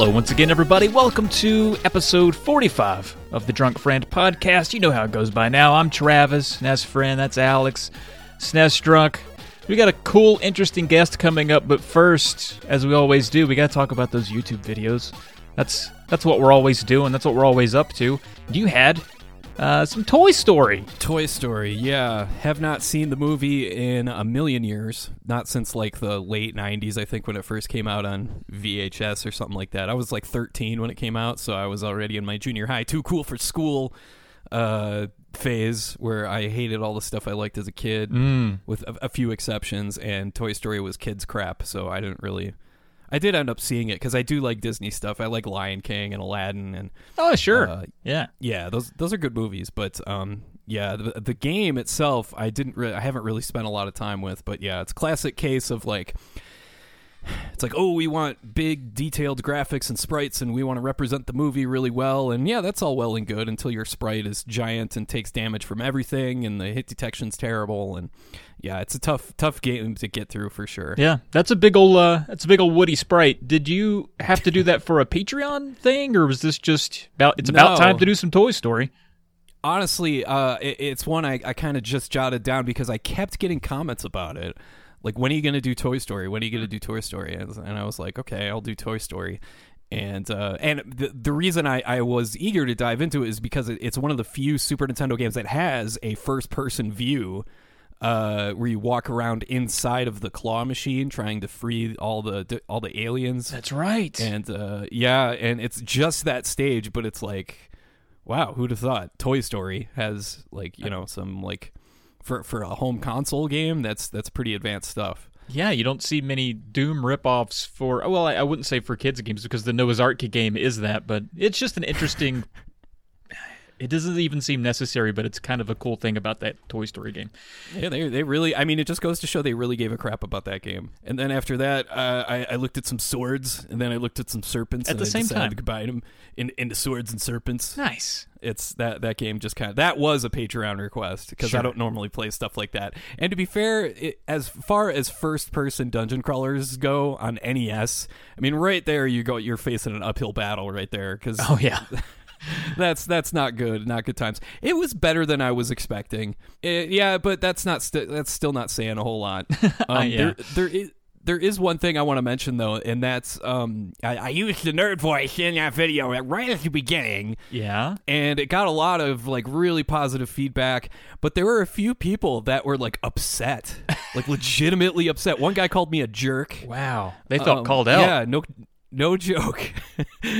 Hello, once again, everybody. Welcome to episode 45 of the Drunk Friend podcast. You know how it goes by now. I'm Travis, SNES Friend. That's Alex, SNES Drunk. We got a cool, interesting guest coming up, but first, as we always do, we got to talk about those YouTube videos. That's that's what we're always doing. That's what we're always up to. You had uh, some Toy Story. Toy Story, yeah. Have not seen the movie in a million years. Not since like the late 90s, I think, when it first came out on VHS or something like that. I was like 13 when it came out, so I was already in my junior high, too cool for school uh, phase where I hated all the stuff I liked as a kid, with a, a few exceptions, and Toy Story was kids' crap, so I didn't really. I did end up seeing it because I do like Disney stuff. I like Lion King and Aladdin and Oh, sure. Uh, yeah. yeah, those those are good movies, but um, yeah, the, the game itself, I didn't, re- I haven't really spent a lot of time with, but yeah, it's a classic case of like, it's like, oh, we want big detailed graphics and sprites, and we want to represent the movie really well, and yeah, that's all well and good until your sprite is giant and takes damage from everything, and the hit detection's terrible, and yeah, it's a tough tough game to get through for sure. Yeah, that's a big old uh, that's a big old Woody sprite. Did you have to do that for a Patreon thing, or was this just about? It's about No. time to do some Toy Story. honestly, uh, it, it's one I, I kind of just jotted down because I kept getting comments about it. Like, when are you going to do Toy Story? When are you going to do Toy Story? And, and I was like, okay, I'll do Toy Story. And uh, and the, the reason I, I was eager to dive into it is because it, it's one of the few Super Nintendo games that has a first person view uh, where you walk around inside of the claw machine trying to free all the all the aliens. That's right. And uh, yeah, and it's just that stage, but it's like, wow, who'd have thought? Toy Story has like you know some like for for a home console game that's that's pretty advanced stuff. yeah, you don't see many Doom ripoffs for. Well, I, I wouldn't say for kids games because the Noah's Ark game is that, but it's just an interesting. it doesn't even seem necessary, but it's kind of a cool thing about that Toy Story game. Yeah, they they really. I mean, it just goes to show they really gave a crap about that game. And then after that, uh, I, I looked at some swords, and then I looked at some serpents. At and the I same time. to combine them in, into swords and serpents. Nice. it's that that game just kind of that was a Patreon request because Sure. I don't normally play stuff like that. And to be fair, it, as far as first person dungeon crawlers go on NES, I mean, right there you go, you're facing an uphill battle right there because Oh yeah. that's that's not good, not good times. It was better than I was expecting. It- yeah, but that's not st- that's still not saying a whole lot. Um, Yeah. there, there is. There is one thing I want to mention though, and that's um, I, I used the nerd voice in that video right at the beginning, yeah. and it got a lot of like really positive feedback but there were a few people that were like upset like legitimately upset one guy called me a jerk Wow. They felt Um, called out. yeah no no joke.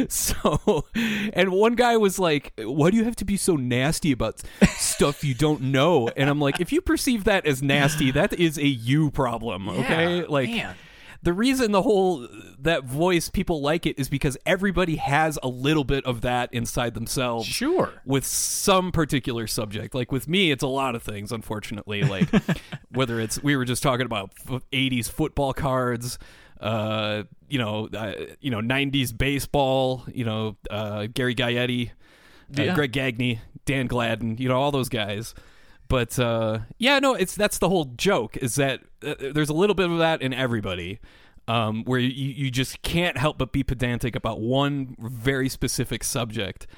So and one guy was like why do you have to be so nasty about stuff you don't know? And i'm like if you perceive that as nasty that is a you problem okay? Yeah, like man. the reason the whole that voice people like it is because everybody has a little bit of that inside themselves Sure. with some particular subject. Like with me it's a lot of things unfortunately. Like whether it's we were just talking about 80s football cards uh you know uh, you know 90s baseball you know uh Gary Gaetti uh, Yeah. Greg Gagne Dan Gladden you know all those guys but uh, yeah, no, it's that's the whole joke is that uh, there's a little bit of that in everybody, um, where you you just can't help but be pedantic about one very specific subject,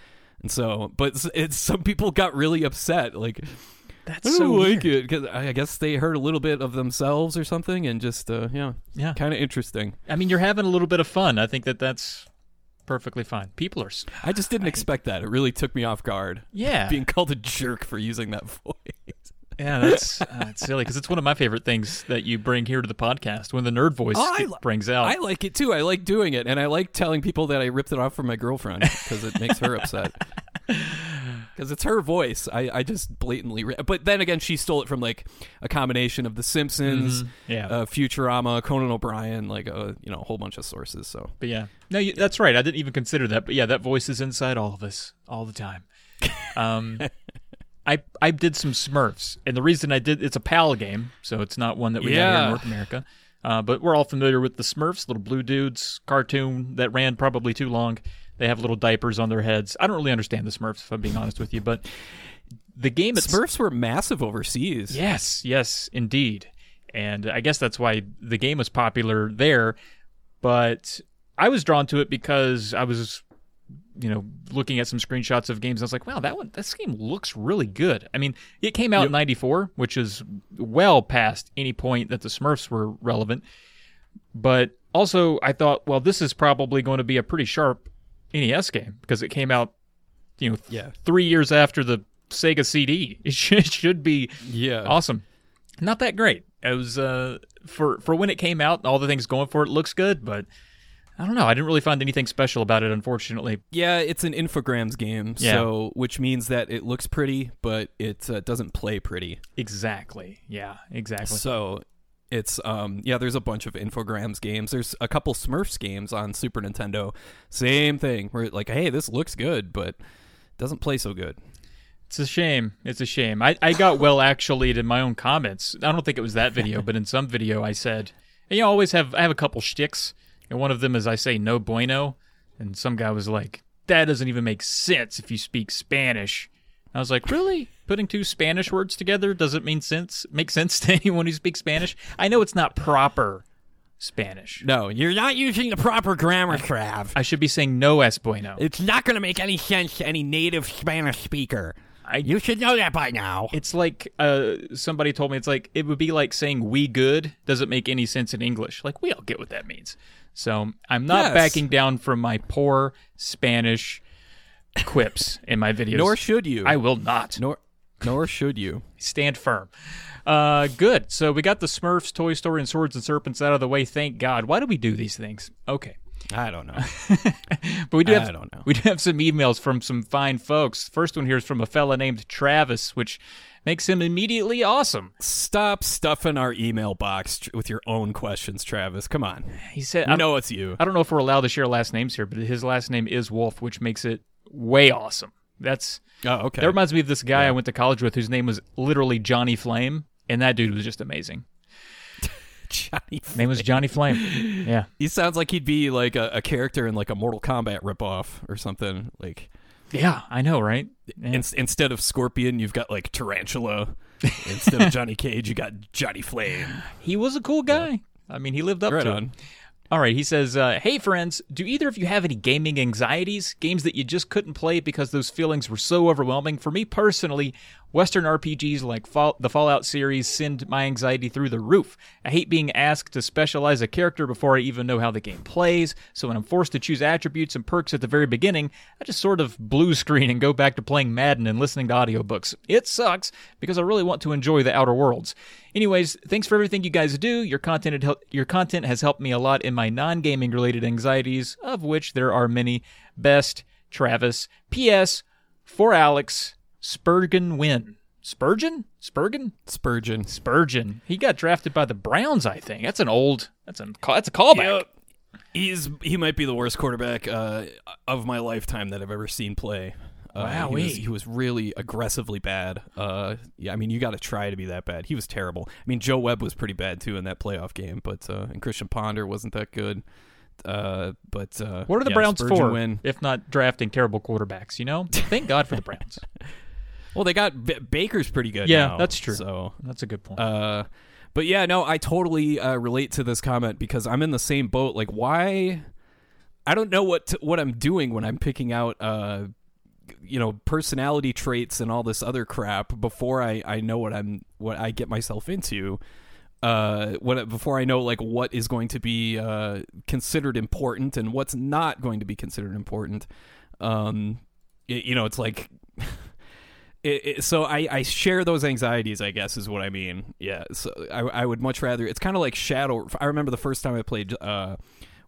and so but it's, it's some people got really upset, like That's I so like weird. it because I guess they heard a little bit of themselves or something, and just uh, yeah, Yeah. kind of interesting. I mean, you're having a little bit of fun. I think that that's perfectly fine. People are. I just didn't expect that. It really took me off guard. Yeah. Being called a jerk for using that voice. Yeah, that's uh, it's silly because it's one of my favorite things that you bring here to the podcast when the nerd voice Oh, I brings out. I like it too. I like doing it, and I like telling people that I ripped it off from my girlfriend because it makes her upset. Because it's her voice. I, I just blatantly. Ri- but then again, she stole it from like a combination of The Simpsons, yeah. uh, Futurama, Conan O'Brien, like a you know a whole bunch of sources. So but yeah, no, you, that's right. I didn't even consider that. But yeah, that voice is inside all of us all the time. Um, I I did some Smurfs, and the reason I did it's a PAL game, so it's not one that we have here in North America. Uh, but we're all familiar with the Smurfs, little blue dudes, cartoon that ran probably too long. They have little diapers on their heads. I don't really understand the Smurfs, if I'm being honest with you, but the game it's, Smurfs were massive overseas. Yes, yes, indeed. And I guess that's why the game was popular there. But I I was drawn to it because I was, you know, looking at some screenshots of games. I was like, wow, that one, this game looks really good. I mean, it came out in '94, which is well past any point that the Smurfs were relevant. But also, I thought, well, this is probably going to be a pretty sharp NES game because it came out, you know, Yeah. three years after the Sega CD. It should, it should be Yeah. awesome. Not that great. It was uh, for for when it came out. All the things going for it looks good, but I don't know. I didn't really find anything special about it, unfortunately. Yeah, it's an Infogrames game, Yeah. so which means that it looks pretty, but it uh, doesn't play pretty. Exactly. Yeah. Exactly. So it's um yeah, there's a bunch of Infogrames games. There's a couple Smurfs games on Super Nintendo. Same thing. Where like, hey, this looks good, but doesn't play so good. It's a shame. It's a shame. I, I got well actually in my own comments. I don't think it was that video, but in some video I said, and you always have I have a couple shticks, and one of them is I say no bueno, and some guy was like, that doesn't even make sense if you speak Spanish. I was like, really? Putting two Spanish words together doesn't mean sense make sense to anyone who speaks Spanish? I know it's not proper Spanish. No, you're not using the proper grammar, Trav. I should be saying no es bueno. It's not going to make any sense to any native Spanish speaker. I- you should know that by now. It's like uh, somebody told me it's like it would be like saying "we good" doesn't make any sense in English. Like we all get what that means. So I'm not Yes. backing down from my poor Spanish quips in my videos. Nor should you. I will not nor nor should you. stand firm. Uh, good. So we got the Smurfs, Toy Story, and Swords and Serpents out of the way. Thank God. Why do we do these things? Okay. I don't know. But we do have I don't know. we do have some emails from some fine folks. First one here is from a fella named Travis, which makes him immediately awesome. Stop stuffing our email box tr- with your own questions, Travis. Come on. He said, I I know it's you. I don't know if we're allowed to share last names here, but his last name is Wolf, which makes it way awesome. That's Oh, okay. that reminds me of this guy I went to college with whose name was literally Johnny Flame, and that dude was just amazing. Johnny. Name was Johnny Flame. Yeah. He sounds like he'd be like a, a character in like a Mortal Kombat ripoff or something. Like Yeah, I know, right? Yeah. ins- instead of Scorpion, you've got like Tarantula. instead of Johnny Cage, you got Johnny Flame. he was a cool guy. I mean, he lived up Right to it. All right, he says, uh, "Hey friends, do either of you have any gaming anxieties? Games that you just couldn't play because those feelings were so overwhelming? For me personally, Western RPGs like Fall- the Fallout series send my anxiety through the roof. I hate being asked to specialize a character before I even know how the game plays. So when I'm forced to choose attributes and perks at the very beginning, I just sort of blue screen and go back to playing Madden and listening to audiobooks. It sucks because I really want to enjoy the Outer Worlds." Anyways, thanks for everything you guys do. Your content hel- your content has helped me a lot in my non-gaming related anxieties, of which there are many. Best, Travis. P.S. For Alex, Spergon Wynn. Spergon? Spergon? Spergon. Spergon. He got drafted by the Browns, I think. That's an old. That's a that's a callback. Yep. He's he might be the worst quarterback uh, of my lifetime that I've ever seen play. Uh, he, was, he was really aggressively bad. Uh, yeah, I mean, you got to try to be that bad. He was terrible. I mean, Joe Webb was pretty bad too in that playoff game, but uh, and Christian Ponder wasn't that good. Uh, but uh, What are the yeah, Browns Spergon for, Wynn. if not drafting terrible quarterbacks? You know, thank God for the Browns. Well, they got B- Baker's pretty good. Yeah, now, that's true. So That's a good point. Uh, but yeah, no, I totally uh, relate to this comment because I'm in the same boat. Like, why? I don't know what to, what I'm doing when I'm picking out, uh, you know, personality traits and all this other crap before I, I know what I'm what I get myself into. Uh, what before I know like what is going to be uh, considered important and what's not going to be considered important. Um, y- you know, it's like it, it, so I, I share those anxieties, I guess, is what I mean. Yeah. So I, I would much rather. It's kind of like Shadow. I remember the first time I played. Uh,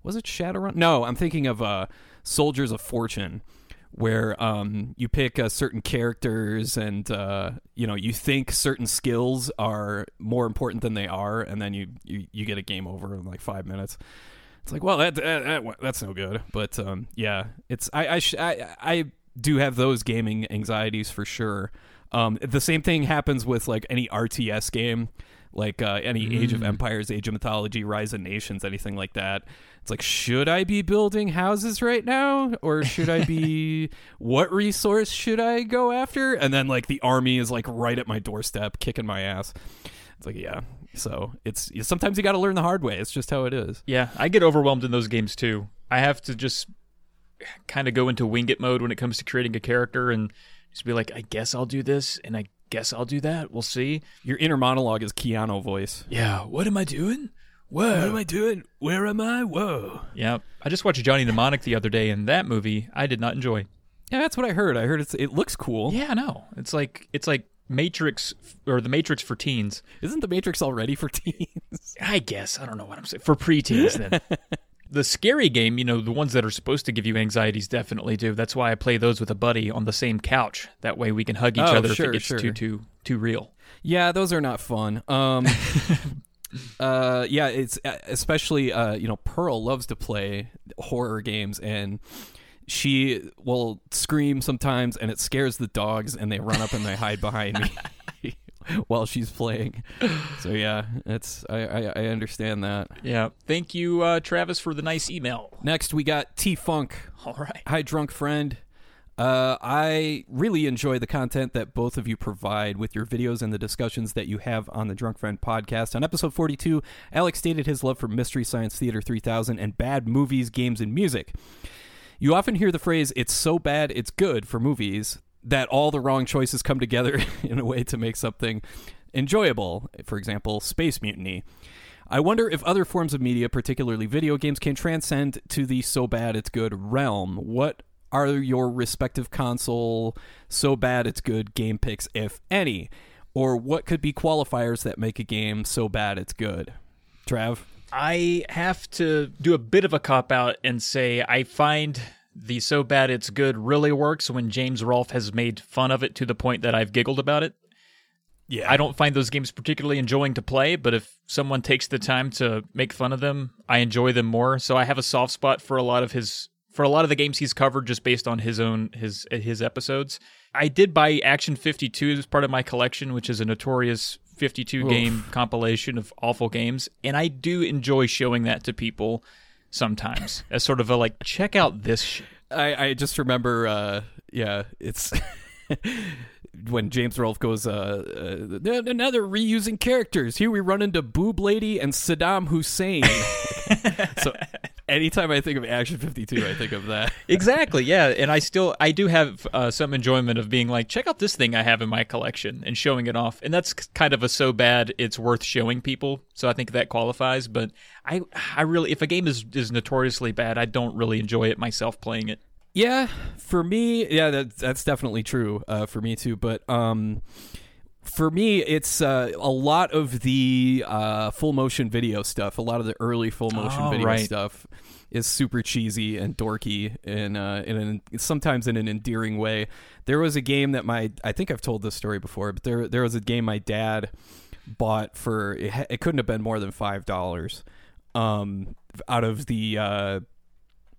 was it Shadowrun? No, I'm thinking of uh, Soldiers of Fortune, where um, you pick uh, certain characters and uh, you know you think certain skills are more important than they are, and then you you, you get a game over in like five minutes. It's like, well, that, that, that that's no good. But um, yeah, it's I I, sh- I I do have those gaming anxieties for sure. Um, the same thing happens with like any RTS game, like uh, any Age of Empires, Age of Mythology, Rise of Nations, anything like that. It's like, should I be building houses right now, or should I be? what resource should I go after? And then like the army is like right at my doorstep, kicking my ass. It's like, yeah. So it's sometimes you got to learn the hard way. It's just how it is. Yeah, I get overwhelmed in those games too. I have to just kind of go into wing it mode when it comes to creating a character and just be like, I guess I'll do this and I guess I'll do that. We'll see. Your inner monologue is Keanu voice. Yeah, what am I doing? Whoa. What am I doing? Where am I? Whoa. Yeah, I just watched Johnny Mnemonic the other day, and that movie I did not enjoy. Yeah, that's what I heard. I heard it's it looks cool. Yeah, no, it's like it's like Matrix or the Matrix for teens. Isn't the Matrix already for teens? I guess I don't know what I'm saying for preteens. Then the scary game, you know, the ones that are supposed to give you anxieties definitely do. That's why I play those with a buddy on the same couch. That way we can hug each Oh, other sure, if it gets sure. too too too real. Yeah, those are not fun. Um, uh, yeah, it's uh, especially uh, you know Pearl loves to play horror games, and she will scream sometimes, and it scares the dogs, and they run up and they hide behind me while she's playing. So yeah, it's I I, I understand that. Yeah. Thank you, uh, Travis, for the nice email. Next, we got T Funk. All right. Hi, drunk friend. Uh, I really enjoy the content that both of you provide with your videos and the discussions that you have on the Drunk Friend podcast. On episode 42, Alex stated his love for Mystery Science Theater 3000 and bad movies, games, and music. You often hear the phrase, it's so bad, it's good for movies, that all the wrong choices come together in a way to make something enjoyable. For example, Space Mutiny. I wonder if other forms of media, particularly video games, can transcend to the so bad it's good realm. What are your respective console so bad it's good game picks, if any? Or what could be qualifiers that make a game so bad it's good? Trav? I have to do a bit of a cop out and say I find the so bad it's good really works when James Rolfe has made fun of it to the point that I've giggled about it. Yeah. I don't find those games particularly enjoying to play, but if someone takes the time to make fun of them, I enjoy them more. So I have a soft spot for a lot of his for a lot of the games he's covered just based on his own his his episodes. I did buy Action 52 as part of my collection, which is a notorious 52 game compilation of awful games, and I do enjoy showing that to people sometimes as sort of a like check out this. I, I just remember, uh, yeah, it's when James Rolfe goes, uh, uh, another reusing characters. Here we run into Boob Lady and Saddam Hussein. so anytime I think of Action 52, I think of that. Exactly, yeah, and I still I do have uh, some enjoyment of being like, check out this thing I have in my collection and showing it off, and that's kind of a so bad it's worth showing people. So I think that qualifies. But I I really if a game is is notoriously bad, I don't really enjoy it myself playing it. Yeah, for me, yeah, that, that's definitely true uh, for me too. But um, for me, it's uh, a lot of the uh, full motion video stuff. A lot of the early full motion Oh, video right. stuff is super cheesy and dorky, and uh, in an, sometimes in an endearing way. There was a game that my I think I've told this story before, but there there was a game my dad bought for it, it couldn't have been more than five dollars. Um, out of the uh,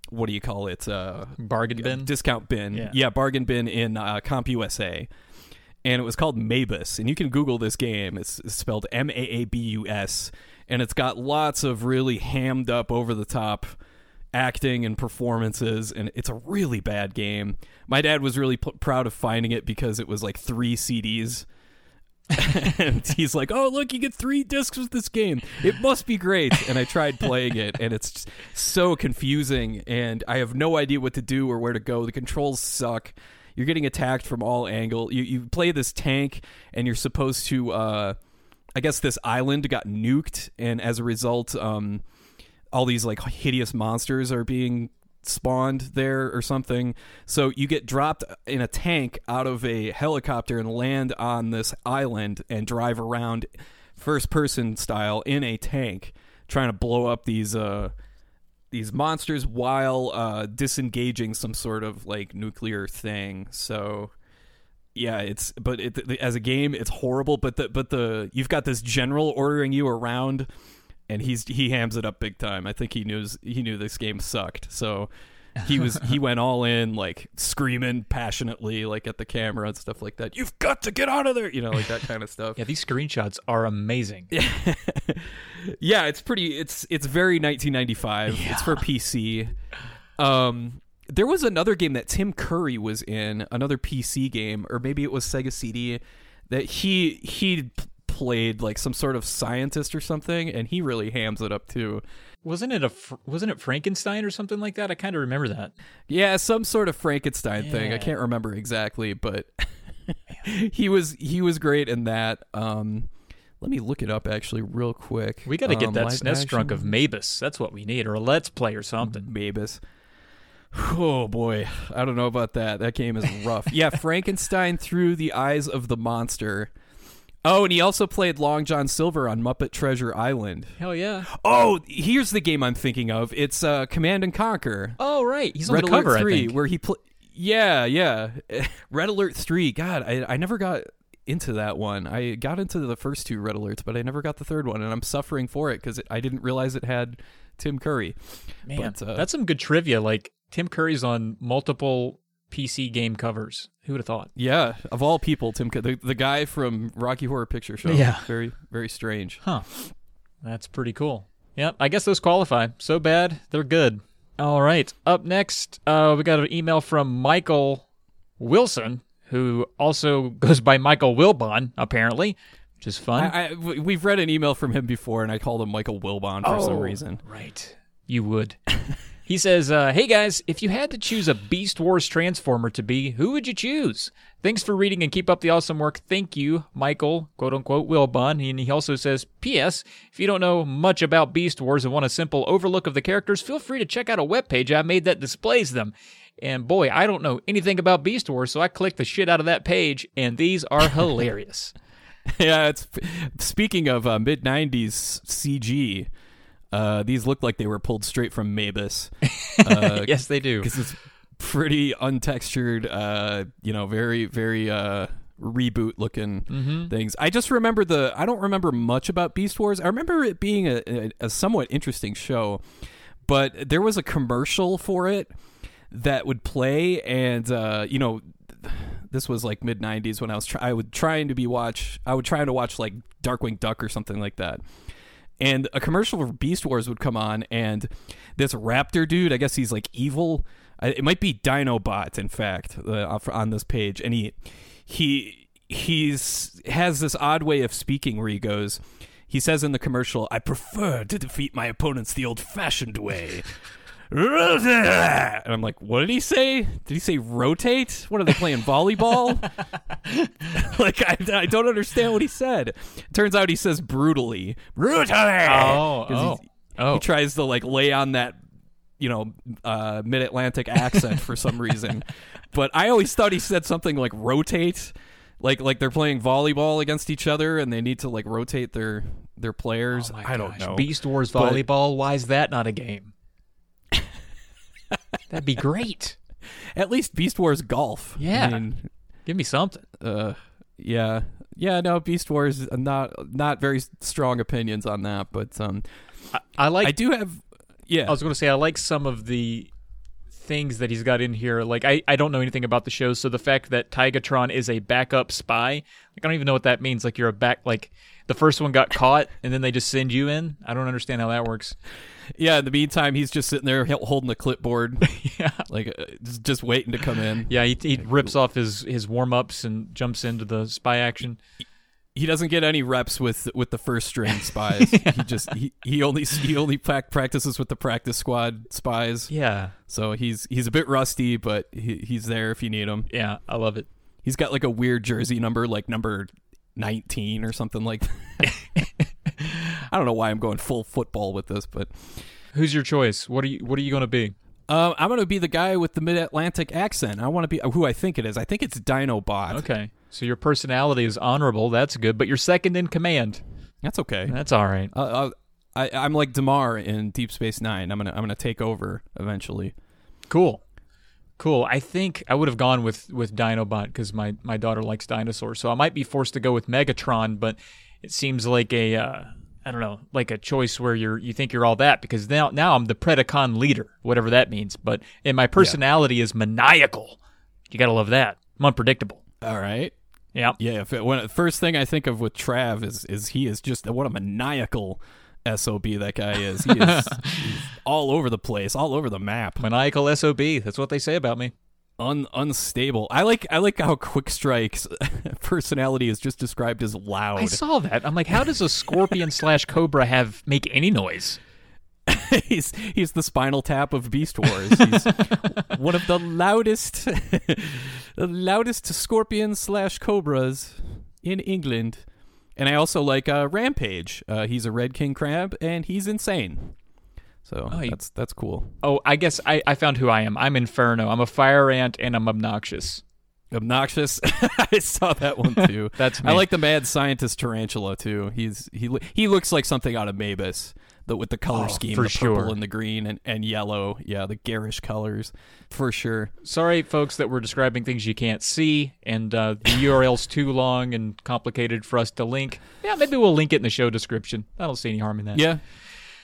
what do you call it? Uh, Bargain bin. discount bin. Yeah. bargain bin in uh, CompUSA. And it was called Maabus. And you can Google this game. It's, spelled M A A B U S. And it's got lots of really hammed up, over the top acting and performances. And it's a really bad game. My dad was really p- proud of finding it because it was like three CDs. and he's like, "Oh, look, you get three discs with this game. It must be great." And I tried playing it, and it's so confusing, and I have no idea what to do or where to go. The controls suck. You're getting attacked from all angle. You you play this tank, and you're supposed to. Uh, I guess this island got nuked, and as a result, um, all these like hideous monsters are being spawned there or something. So you get dropped in a tank out of a helicopter and land on this island and drive around first person style in a tank trying to blow up these uh these monsters while uh disengaging some sort of like nuclear thing. So yeah, it's but it, as a game, it's horrible. But the but the you've got this general ordering you around, and he's he hams it up big time. I think he knew he knew this game sucked, so he was he went all in, like screaming passionately, like at the camera and stuff like that. You've got to get out of there, you know, like that kind of stuff. Yeah, these screenshots are amazing. yeah, it's pretty. It's it's very 1995. It's for PC. Um, there was another game that Tim Curry was in, another PC game, or maybe it was Sega CD, that he he played like some sort of scientist or something, and he really hams it up too. Wasn't it a wasn't it Frankenstein or something like that? I kind of remember that. Yeah, some sort of Frankenstein thing. I can't remember exactly, but he was he was great in that. Um, let me look it up actually real quick. We got to get Um, that SNES drunk of Maabus. That's what we need, or a Let's Play or something. Maabus. Oh boy, I don't know about that. That game is rough. yeah, Frankenstein through the eyes of the monster. Oh, and he also played Long John Silver on Muppet Treasure Island. Hell yeah! Oh, here's the game I'm thinking of. It's uh, Command and Conquer. Oh right, he's on Red the cover. Alert Three, I think. where he played. Yeah, yeah. Red Alert Three. God, I I never got into that one. I got into the first two Red Alerts, but I never got the third one, and I'm suffering for it because I didn't realize it had Tim Curry. Man, but, uh, that's some good trivia. Like Tim Curry's on multiple PC game covers. Who would have thought? Yeah, of all people, Tim, the the guy from Rocky Horror Picture Show. Yeah. very very strange. Huh. That's pretty cool. Yep, I guess those qualify. So bad, they're good. All right. Up next, uh, we got an email from Michael Wilson, who also goes by Michael Wilbon, apparently, which is fun. I, I, we've read an email from him before, and I called him Michael Wilbon for some Oh, reason. Right. You would. he says, uh, Hey guys, if you had to choose a Beast Wars Transformer to be, who would you choose? Thanks for reading and keep up the awesome work. Thank you, Michael, quote unquote, Will Wilbon. And he also says, P.S. If you don't know much about Beast Wars and want a simple overlook of the characters, feel free to check out a webpage I made that displays them. And boy, I don't know anything about Beast Wars, so I clicked the shit out of that page, and these are hilarious. yeah, it's speaking of uh, mid '90s CG. Uh, these look like they were pulled straight from Maabus. Uh, yes, they do. because it's pretty untextured. Uh, you know, very very uh reboot looking Mm-hmm. things. I just remember the. I don't remember much about Beast Wars. I remember it being a, a, a somewhat interesting show, but there was a commercial for it that would play, and uh, you know. This was like mid '90s when I was try- I would trying to be watch I would trying to watch like Darkwing Duck or something like that, and a commercial for Beast Wars would come on, and this Raptor dude, I guess he's like evil. It might be Dinobot, in fact, uh, on this page, and he he he's has this odd way of speaking where he goes. He says in the commercial, "I prefer to defeat my opponents the old-fashioned way." and I'm like, what did he say? Did he say rotate? What are they playing volleyball? like I, I don't understand what he said. Turns out he says brutally. Brutally. Oh, 'Cause he- oh, oh. He tries to like lay on that, you know, uh, mid-Atlantic accent for some reason. But I always thought he said something like rotate, like like they're playing volleyball against each other and they need to like rotate their their players. Oh I don't know. Beast Wars But- volleyball. Why is that not a game? That'd be great. At least Beast Wars golf. Yeah. I mean, Give me something. uh, yeah, yeah. No, Beast Wars. uh, Not not very strong opinions on that, but um, I, I like. I do have. Yeah, I was going to say I like some of the things that he's got in here. Like I, I don't know anything about the show, so the fact that Tigatron is a backup spy, like I don't even know what that means. Like you're a back. Like the first one got caught, and then they just send you in. I don't understand how that works. yeah. In the meantime, he's just sitting there holding the clipboard, yeah. like uh, just, just waiting to come in. Yeah, he, he rips off his, his warm ups and jumps into the spy action. He doesn't get any reps with with the first string spies. He just he, he only he only prac- practices with the practice squad spies. Yeah, So he's he's a bit rusty, but he, he's there if you need him. yeah, I love it. He's got like a weird jersey number, like number nineteen or something like. I don't know why I'm going full football with this, but Who's your choice? What are you What are you going to be? um, I'm going to be the guy with the mid-Atlantic accent. I want to be who I think it is. I think it's Dinobot. Okay, so your personality is honorable. That's good, but you're second in command. That's okay. That's all right. Uh, uh, I, I'm like Damar in Deep Space Nine. I'm gonna I'm gonna take over eventually. Cool. Cool. I think I would have gone with with Dinobot because my my daughter likes dinosaurs, so I might be forced to go with Megatron. But it seems like a uh, I don't know, like a choice where you're you think you're all that because now now I'm the Predacon leader, whatever that means. But and my personality is maniacal. You gotta love that. I'm unpredictable. All right. Yeah. Yeah. If it, when the first thing I think of with Trav is is he is just what a maniacal sob that guy is. He is he's all over the place, all over the map. Maniacal SOB. That's what they say about me. un- unstable. I like I like how Quick Strike's personality is just described as loud. I saw that. I'm like, how does a scorpion slash cobra have make any noise? he's he's the Spinal Tap of Beast Wars. He's one of the loudest, the loudest scorpions slash cobras in England. And I also like uh, Rampage. Uh, he's a red king crab, and he's insane. So Oh, he- that's that's cool. Oh, I guess I, I found who I am. I'm Inferno. I'm a fire ant and I'm obnoxious. Obnoxious. I saw that one too. That's I like the mad scientist tarantula too. He's he he looks like something out of Maabus, the with the color Oh, scheme, for the purple sure. and the green and, and yellow. Yeah, the garish colors for sure. Sorry, folks, that we're describing things you can't see, and uh, the URL's too long and complicated for us to link. Yeah, maybe we'll link it in the show description. I don't see any harm in that. Yeah,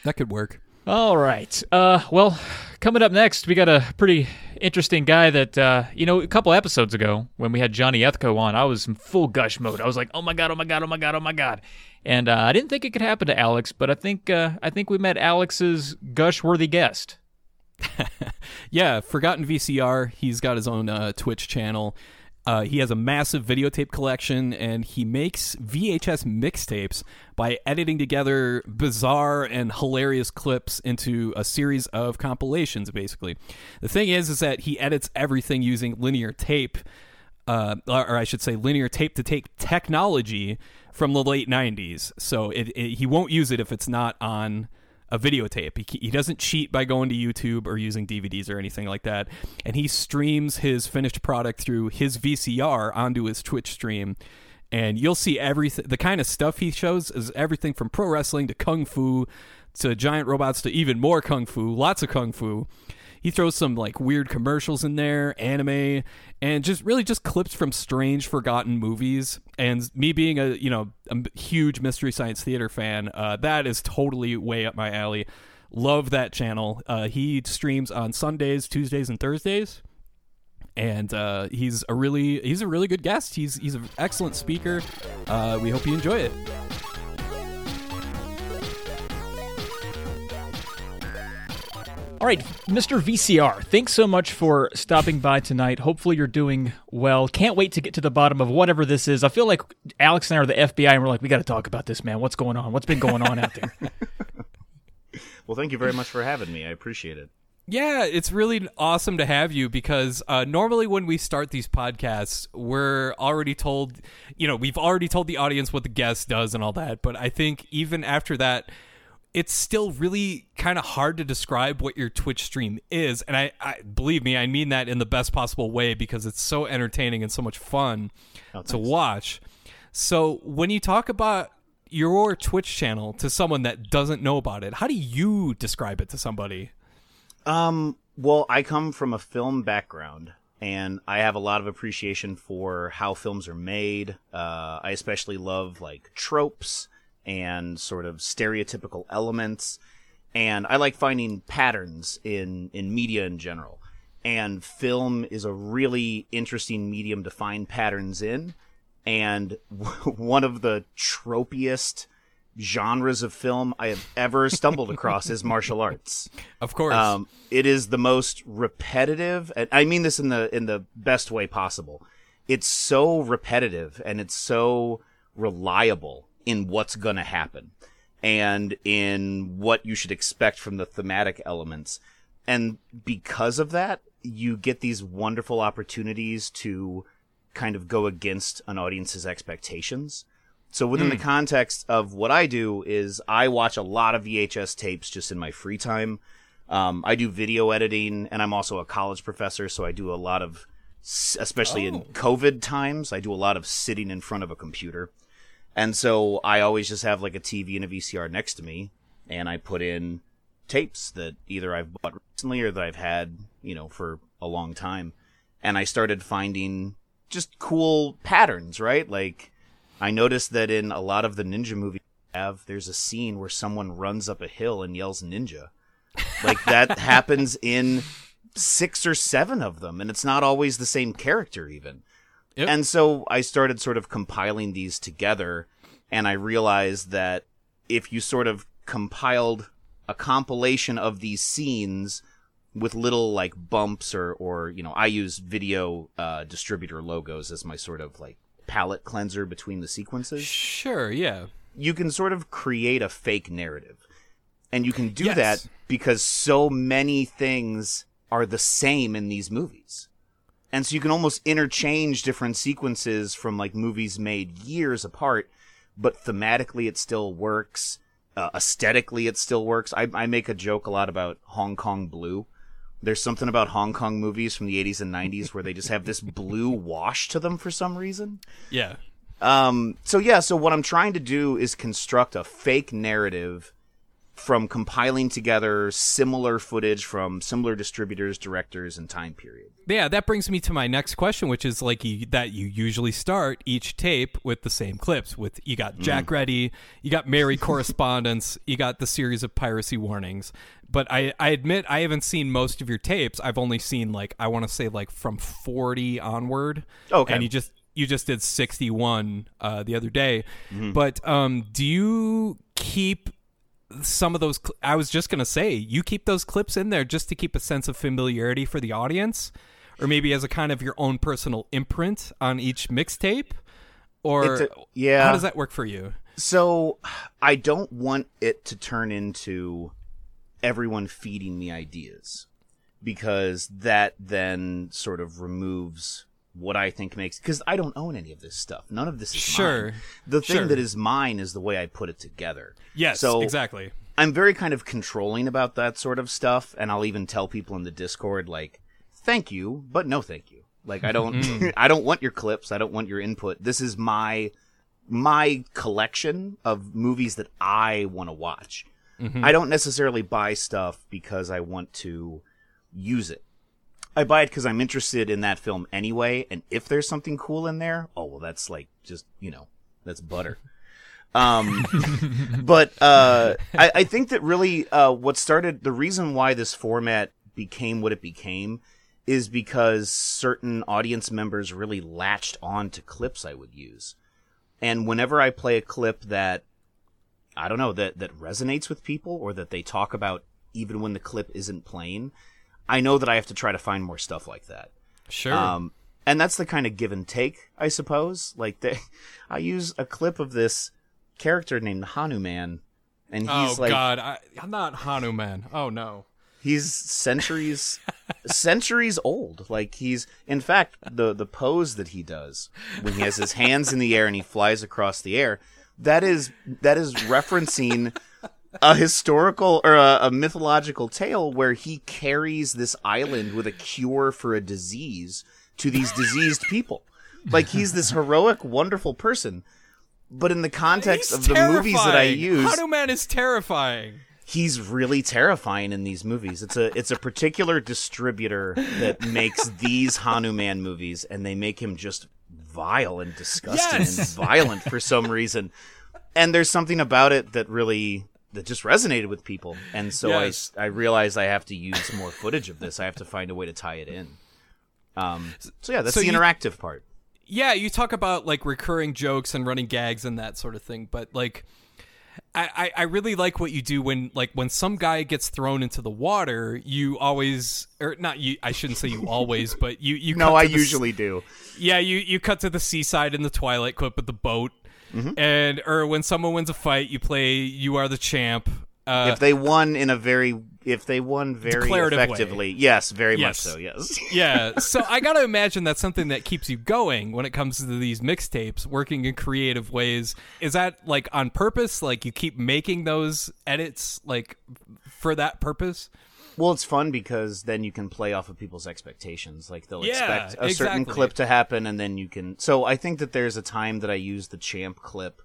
that could work. All right. Uh, well, coming up next, we got a pretty interesting guy that, uh, you know, a couple episodes ago when we had Johnny Ethko on, I was in full gush mode. I was like, oh my God, oh my God, oh my God, oh my God. And uh, I didn't think it could happen to Alex, but I think uh, I think we met Alex's gush worthy guest. Yeah, Forgotten VCR. He's got his own uh, Twitch channel. Uh, he has a massive videotape collection, and he makes VHS mixtapes by editing together bizarre and hilarious clips into a series of compilations. Basically, the thing is, is that he edits everything using linear tape, uh, or I should say, linear tape to tape technology from the late '90s. So it, it, he won't use it if it's not on a videotape. He, he doesn't cheat by going to YouTube or using DVDs or anything like that. And he streams his finished product through his VCR onto his Twitch stream. And you'll see everything. The kind of stuff he shows is everything from pro wrestling to kung fu to giant robots to even more kung fu. Lots of kung fu. He throws some like weird commercials in there, anime, and just really just clips from strange, forgotten movies. And me being a you know a huge mystery science theater fan, uh, that is totally way up my alley. Love that channel. Uh, he streams on Sundays, Tuesdays, and Thursdays, and uh, he's a really he's a really good guest. He's he's an excellent speaker. Uh, we hope you enjoy it. All right, Mr. VCR, thanks so much for stopping by tonight. Hopefully, you're doing well. Can't wait to get to the bottom of whatever this is. I feel like Alex and I are the FBI, and we're like, we got to talk about this, man. What's going on? What's been going on out there? Well, thank you very much for having me. I appreciate it. Yeah, it's really awesome to have you because uh, normally when we start these podcasts, we're already told, you know, we've already told the audience what the guest does and all that. But I think even after that, it's still really kind of hard to describe what your Twitch stream is. And I, I believe me, I mean that in the best possible way because it's so entertaining and so much fun Oh, to watch. So when you talk about your Twitch channel to someone that doesn't know about it, how do you describe it to somebody? Um, well, I come from a film background, and I have a lot of appreciation for how films are made. Uh, I especially love like tropes and sort of stereotypical elements, and I like finding patterns in in media in general. And film is a really interesting medium to find patterns in. And one of the tropiest genres of film I have ever stumbled across is martial arts. Of course. Um, it is the most repetitive, and I mean this in the in the best way possible. It's so repetitive and it's so reliable in what's going to happen and in what you should expect from the thematic elements. And because of that, you get these wonderful opportunities to kind of go against an audience's expectations. So within the context of what I do is I watch a lot of VHS tapes just in my free time. Um, I do video editing, and I'm also a college professor, so I do a lot of, especially in COVID times, I do a lot of sitting in front of a computer. And so I always just have like a TV and a VCR next to me, and I put in tapes that either I've bought recently or that I've had, you know, for a long time. And I started finding just cool patterns, right? Like, I noticed that in a lot of the ninja movies have, there's a scene where someone runs up a hill and yells ninja. Like, that happens in six or seven of them, and it's not always the same character, even. Yep. And so I started sort of compiling these together, and I realized that if you sort of compiled a compilation of these scenes with little like bumps or or you know I use video uh, distributor logos as my sort of like palette cleanser between the sequences. Sure, yeah. You can sort of create a fake narrative, and you can do Yes. that because so many things are the same in these movies. And so you can almost interchange different sequences from like movies made years apart, but thematically it still works. Uh, aesthetically it still works. I, I make a joke a lot about Hong Kong Blue. There's something about Hong Kong movies from the 80s and 90s where they just have this blue wash to them for some reason. Yeah. Um, so yeah, so what I'm trying to do is construct a fake narrative from compiling together similar footage from similar distributors, directors, and time period. Yeah, that brings me to my next question, which is like you, that you usually start each tape with the same clips. With you got Jack Ready, you got Mary correspondence, you got the series of piracy warnings. But I, I admit I haven't seen most of your tapes. I've only seen like I want to say like from forty onward. Okay. and you just you just did sixty one uh, the other day. Mm-hmm. But um, do you keep some of those cl- i was just going to say you keep those clips in there just to keep a sense of familiarity for the audience or maybe as a kind of your own personal imprint on each mixtape or a- yeah. how does that work for you So I don't want it to turn into everyone feeding me ideas because that then sort of removes what I think makes because I don't own any of this stuff. None of this is Sure. mine. The thing Sure. that is mine is the way I put it together. yes So exactly I'm very kind of controlling about that sort of stuff, and I'll even tell people in the Discord like, "Thank you, but no thank you." Like I don't, mm-hmm. I don't want your clips. I don't want your input. This is my my collection of movies that I want to watch. Mm-hmm. I don't necessarily buy stuff because I want to use it. I buy it because I'm interested in that film anyway, and if there's something cool in there, oh well, that's like just you know, that's butter. Um, but uh, I, I think that really uh, what started the reason why this format became what it became is because certain audience members really latched on to clips I would use, and whenever I play a clip that I don't know that that resonates with people or that they talk about even when the clip isn't playing, I know that I have to try to find more stuff like that. sure Um, and that's the kind of give and take, I suppose. Like they, I use a clip of this character named Hanuman, and he's oh like god I, i'm not hanuman oh no he's centuries centuries old. Like he's in fact the the pose that he does when he has his hands in the air and he flies across the air. That is that is referencing a historical or a, a mythological tale where he carries this island with a cure for a disease to these diseased people. Like he's this heroic, wonderful person. But in the context He's of the movies that I terrifying. use, hanuman is terrifying he's really terrifying in these movies. It's a it's a particular distributor that makes these Hanuman movies, and they make him just vile and disgusting Yes. and violent for some reason. And there's something about it that really that just resonated with people, and so Yes. I I realized I have to use more footage of this. I have to find a way to tie it in. Um. So yeah, that's So the you- interactive part. yeah, you talk about like recurring jokes and running gags and that sort of thing, but like I, I, really like what you do when like when some guy gets thrown into the water, you always or not you I shouldn't say you always, but you you No, I to the s- usually do. yeah, you you cut to the seaside in the Twilight clip with the boat. Mm-hmm. And or when someone wins a fight, you play you are the champ. Uh, if they won in a very if they won very Declarative way. effectively yes very Yes. much so yes yeah, so I gotta imagine that's something that keeps you going when it comes to these mixtapes, working in creative ways. Is that like on purpose? Like you keep making those edits like for that purpose? Well it's fun because then you can play off of people's expectations. Like they'll Yeah, expect a certain clip to happen and then you can so i think that there's a time that i use the champ clip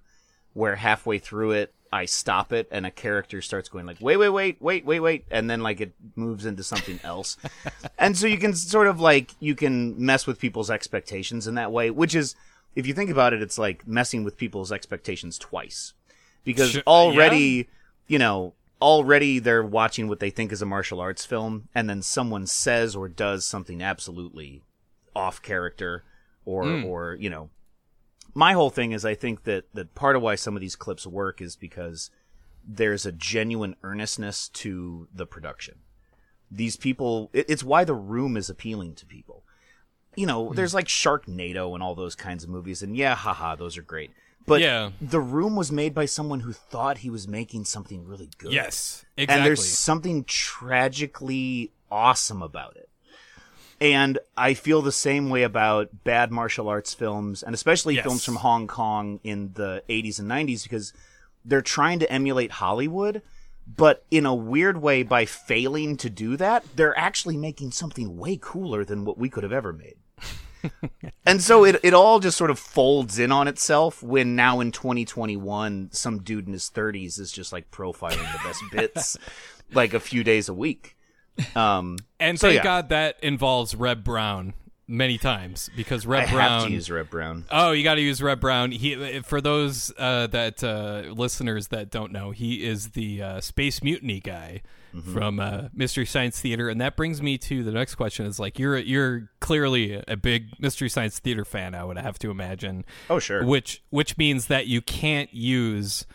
where halfway through it i stop it and a character starts going like wait wait wait wait wait wait and then like it moves into something else. And so you can sort of like you can mess with people's expectations in that way which is if you think about it it's like messing with people's expectations twice. Because already you know already they're watching what they think is a martial arts film and then someone says or does something absolutely off character or hmm. or you know my whole thing is I think that that part of why some of these clips work is because there's a genuine earnestness to the production. these people. It, it's why The Room is appealing to people. You know, hmm. there's like Sharknado and all those kinds of movies, and yeah, haha, those are great. But Yeah. The Room was made by someone who thought he was making something really good. Yes, exactly. And there's something tragically awesome about it. And I feel the same way about bad martial arts films, and especially Yes. films from Hong Kong in the 80s and 90s, because they're trying to emulate Hollywood, but in a weird way, by failing to do that, they're actually making something way cooler than what we could have ever made. and so it, it all just sort of folds in on itself when now in 2021, some dude in his 30s is just like profiling the best bits like a few days a week. Um, and so, thank yeah. God that involves Reb Brown many times because Reb I Brown. have to use Reb Brown. Oh, you got to use Reb Brown. He, for those uh, that uh, listeners that don't know, he is the uh, space mutiny guy Mm-hmm. from uh, Mystery Science Theater, and that brings me to the next question: Is like you're you're clearly a big Mystery Science Theater fan. I would have to imagine. Oh, sure. Which which means that you can't use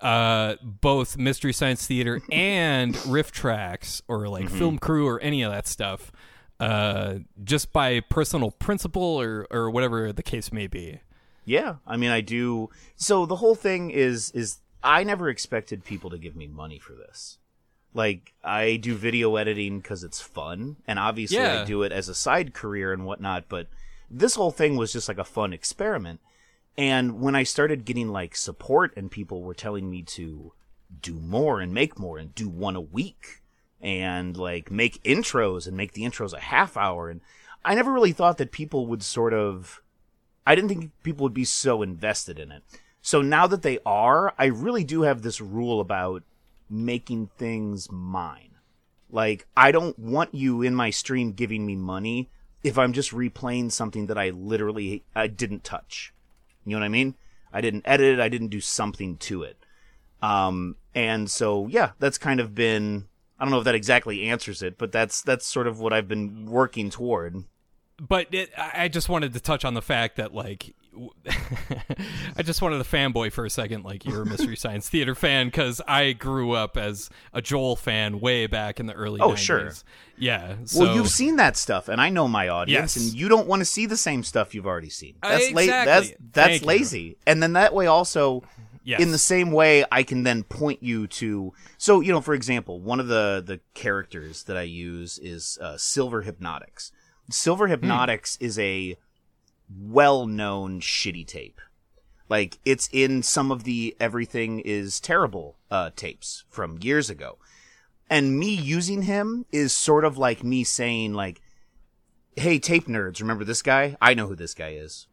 uh, both Mystery Science Theater and RiffTrax or like Mm-hmm. film crew or any of that stuff uh, just by personal principle or, or whatever the case may be. Yeah, I mean, I do. So the whole thing is is I never expected people to give me money for this. Like I do video editing because it's fun, and obviously Yeah. I do it as a side career and whatnot. But this whole thing was just like a fun experiment. And when I started getting like support and people were telling me to do more and make more and do one a week and like make intros and make the intros a half hour and I never really thought that people would sort of I didn't think people would be so invested in it. So now that they are, I really do have this rule about making things mine. Like, I don't want you in my stream giving me money if I'm just replaying something that I literally I didn't touch. You know what I mean? I didn't edit it, I didn't do something to it. Um and so yeah, that's kind of been I don't know if that exactly answers it, but that's that's sort of what I've been working toward. But it, I just wanted to touch on the fact that, like, I just wanted to fanboy for a second, like you're a Mystery Science Theater fan, because I grew up as a Joel fan way back in the early. Oh, 90s. sure. Yeah. So, well, you've seen that stuff, and I know my audience, Yes. and you don't want to see the same stuff you've already seen. Uh, That's la- That's that's Thank you. lazy, and then that way also, Yes. in the same way, I can then point you to. So you know, for example, one of the the characters that I use is uh, Silver Hypnotics. Silver Hypnotics is a well-known shitty tape. Like it's in some of the Everything is Terrible uh, tapes from years ago. And me using him is sort of like me saying like hey tape nerds remember this guy? I know who this guy is.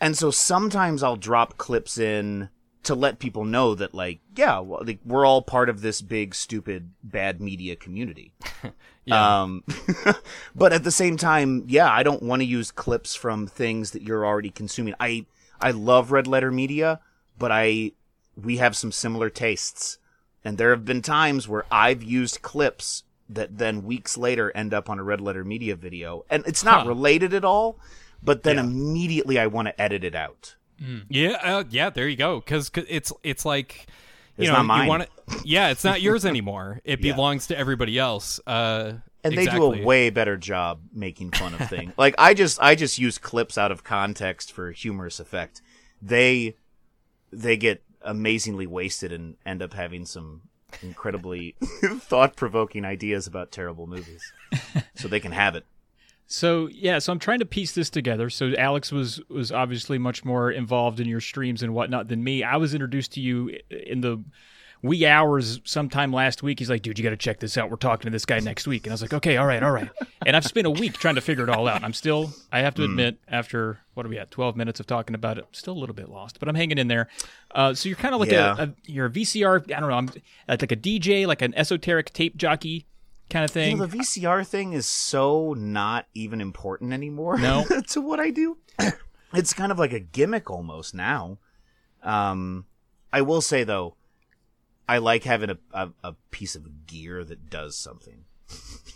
And so sometimes i'll drop clips in to let people know that like yeah well, like, we're all part of this big stupid bad media community Yeah. um but at the same time yeah i don't want to use clips from things that you're already consuming i i love red letter media but i we have some similar tastes and there have been times where I've used clips that then weeks later end up on a red letter media video. And it's not Huh. related at all, but then Yeah. immediately I want to edit it out. Yeah, uh, yeah. There you go. Because it's it's like you It's know not mine. you want it. Yeah, it's not yours anymore. It Yeah. belongs to everybody else. Uh, And they exactly. do a way better job making fun of things. like I just I just use clips out of context for humorous effect. They they get amazingly wasted and end up having some incredibly thought-provoking ideas about terrible movies. so they can have it. So yeah, so I'm trying to piece this together. So Alex was was obviously much more involved in your streams and whatnot than me. I was introduced to you in the wee hours sometime last week. He's like, "Dude, you got to check this out. We're talking to this guy next week." And I was like, "Okay, all right, all right." And I've spent a week trying to figure it all out. I'm still, I have to admit, after what are we at, 12 minutes of talking about it, I'm still a little bit lost, but I'm hanging in there. Uh, so you're kind of like Yeah. a, a you're a VCR. I don't know. I'm like a DJ, like an esoteric tape jockey kind of thing. You know, the VCR thing is so not even important anymore. No. to what I do. it's kind of like a gimmick almost now. Um, I will say though, I like having a, a, a piece of gear that does something.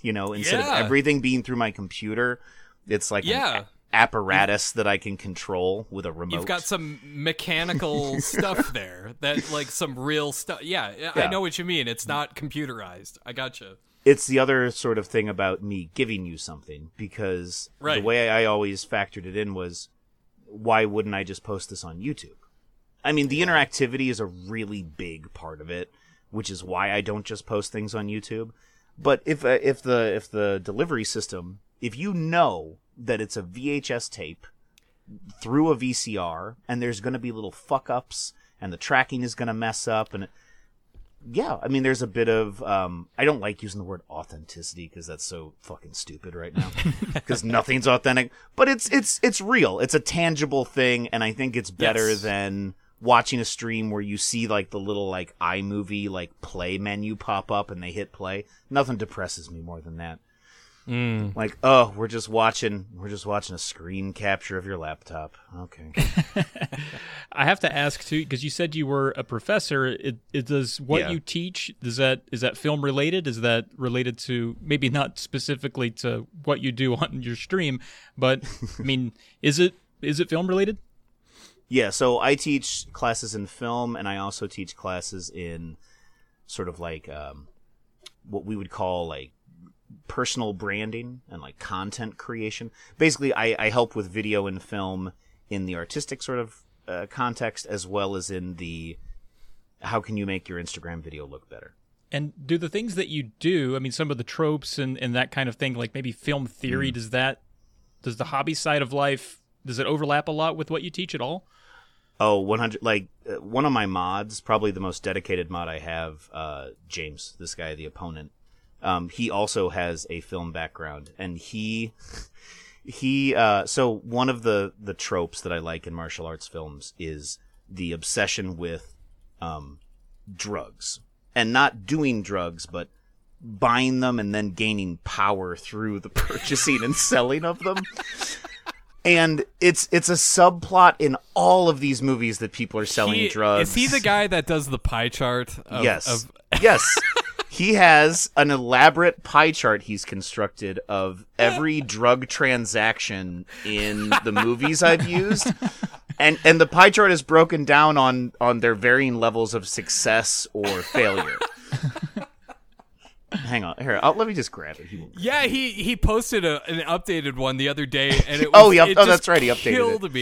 you know, instead Yeah. of everything being through my computer, it's like Yeah. apparatus that I can control with a remote. You've got some mechanical stuff there that like some real stuff. Yeah, I know what you mean. It's not computerized. I gotcha. It's the other sort of thing about me giving you something because Right. the way I always factored it in was why wouldn't I just post this on YouTube? I mean, the interactivity is a really big part of it, which is why I don't just post things on YouTube. But if uh, if the if the delivery system, if you know that it's a VHS tape through a VCR and there's going to be little fuck ups and the tracking is going to mess up and it, yeah, I mean, there's a bit of. Um, I don't like using the word authenticity because that's so fucking stupid right now. Because nothing's authentic, but it's it's it's real. It's a tangible thing, and I think it's better Yes. than watching a stream where you see like the little like iMovie like play menu pop up and they hit play. Nothing depresses me more than that. Mm. Like, oh, we're just watching. We're just watching a screen capture of your laptop. Okay. I have to ask too because you said you were a professor. It, it does what Yeah. you teach. Is that is that film related? Is that related to maybe not specifically to what you do on your stream, but I mean, is it is it film related? Yeah, so I teach classes in film, and I also teach classes in sort of like um, what we would call like personal branding and like content creation. Basically, I, I help with video and film in the artistic sort of uh, context, as well as in the how can you make your Instagram video look better. And do the things that you do? I mean, some of the tropes and and that kind of thing, like maybe film theory. Does that does the hobby side of life does it overlap a lot with what you teach at all? Oh, 100 like uh, one of my mods, probably the most dedicated mod I have, uh James, this guy the opponent. Um he also has a film background and he he uh so one of the the tropes that I like in martial arts films is the obsession with um drugs. And not doing drugs, but buying them and then gaining power through the purchasing and selling of them and it's it's a subplot in all of these movies that people are selling He- drugs. Is he the guy that does the pie chart? Of, yes, Of, yes. He has an elaborate pie chart he's constructed of every drug transaction in the movies I've used. And and the pie chart is broken down on on their varying levels of success or failure. Hang on, here. I'll, let me just grab it. He won't- yeah, he he posted a, an updated one the other day, and it oh, was, Oh, yeah. Oh, that's right, he updated it. killed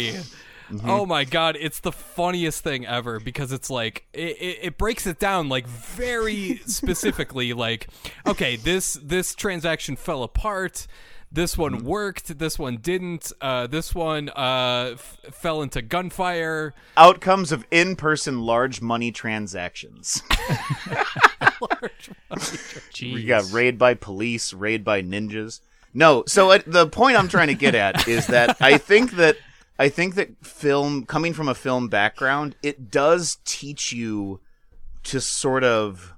me. Oh my god, it's the funniest thing ever because it's like it, it, it breaks it down like very specifically. Like, okay, this this transaction fell apart. This one worked. This one didn't. Uh, this one uh, f- fell into gunfire. Outcomes of in-person large money transactions. We got raid by police, raid by ninjas. No, so uh, the point I'm trying to get at is that I think that I think that film coming from a film background, it does teach you to sort of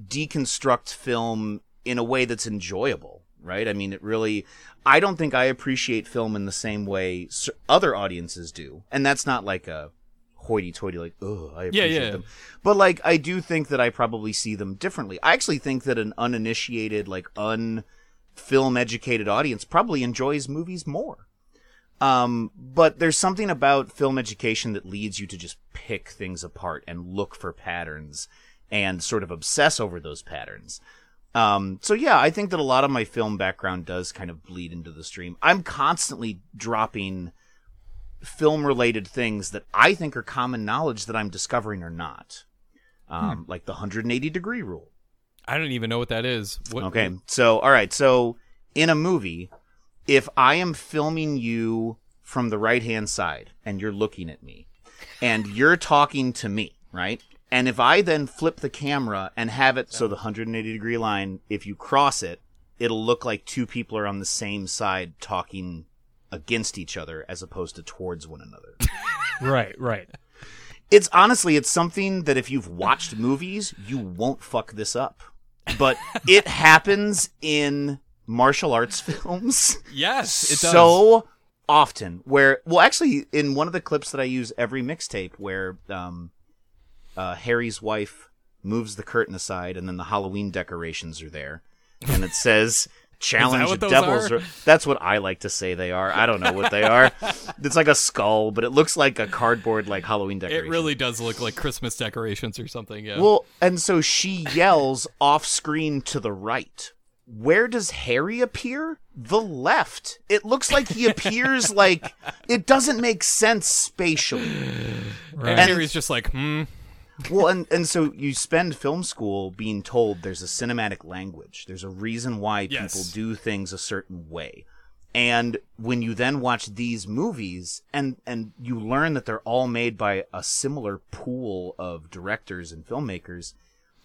deconstruct film in a way that's enjoyable, right? I mean, it really I don't think I appreciate film in the same way other audiences do. And that's not like a hoity-toity like, "Oh, I Yeah, appreciate yeah. them." But like I do think that I probably see them differently. I actually think that an uninitiated like un film educated audience probably enjoys movies more. Um, but there's something about film education that leads you to just pick things apart and look for patterns and sort of obsess over those patterns. Um, so yeah, I think that a lot of my film background does kind of bleed into the stream. I'm constantly dropping film related things that I think are common knowledge that I'm discovering or not. Um, like the 180 degree rule. I don't even know what that is. What, Okay. So, all right. So, in a movie, if I am filming you from the right hand side and you're looking at me and you're talking to me, right? And if I then flip the camera and have it so the 180 degree line, if you cross it, it'll look like two people are on the same side talking against each other as opposed to towards one another. Right, right. it's honestly it's something that if you've watched movies you won't fuck this up but it happens in martial arts films Yes, it does. so often where well actually in one of the clips that i use every mixtape where um uh harry's wife moves the curtain aside and then the halloween decorations are there and it says challenge those devils. are? That's what I like to say they are. I don't know what they are. it's like a skull, but it looks like a cardboard like Halloween decoration. It really does look like Christmas decorations or something. Yeah. Well, and so she yells off screen to the right. Where does Harry appear? The left. It looks like he appears like it doesn't make sense spatially. and and- Harry's just like, hmm. Well, and and so you spend film school being told there's a cinematic language. There's a reason why Yes. people do things a certain way. And when you then watch these movies and and you learn that they're all made by a similar pool of directors and filmmakers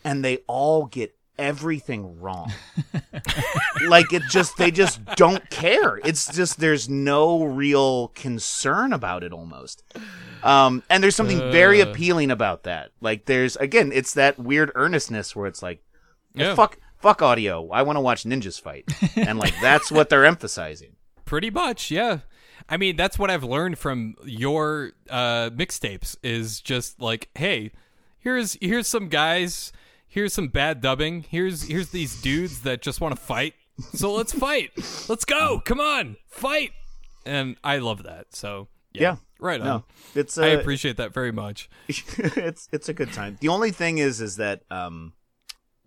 and they all get everything wrong. like it just they just don't care. It's just there's no real concern about it almost. Um and there's something very Uh. appealing about that. Like there's again, it's that weird earnestness where it's like Yeah. fuck fuck audio. I want to watch ninjas fight. and like that's what they're emphasizing. Pretty much, yeah. I mean, that's what I've learned from your uh, mixtapes is just like, hey, here's here's some guys, here's some bad dubbing, here's here's these dudes that just want to fight. So let's fight. Let's go. Come on, fight. And I love that. So yeah, Yeah. right on. No. It's uh, I appreciate that very much. it's it's a good time. The only thing is is that um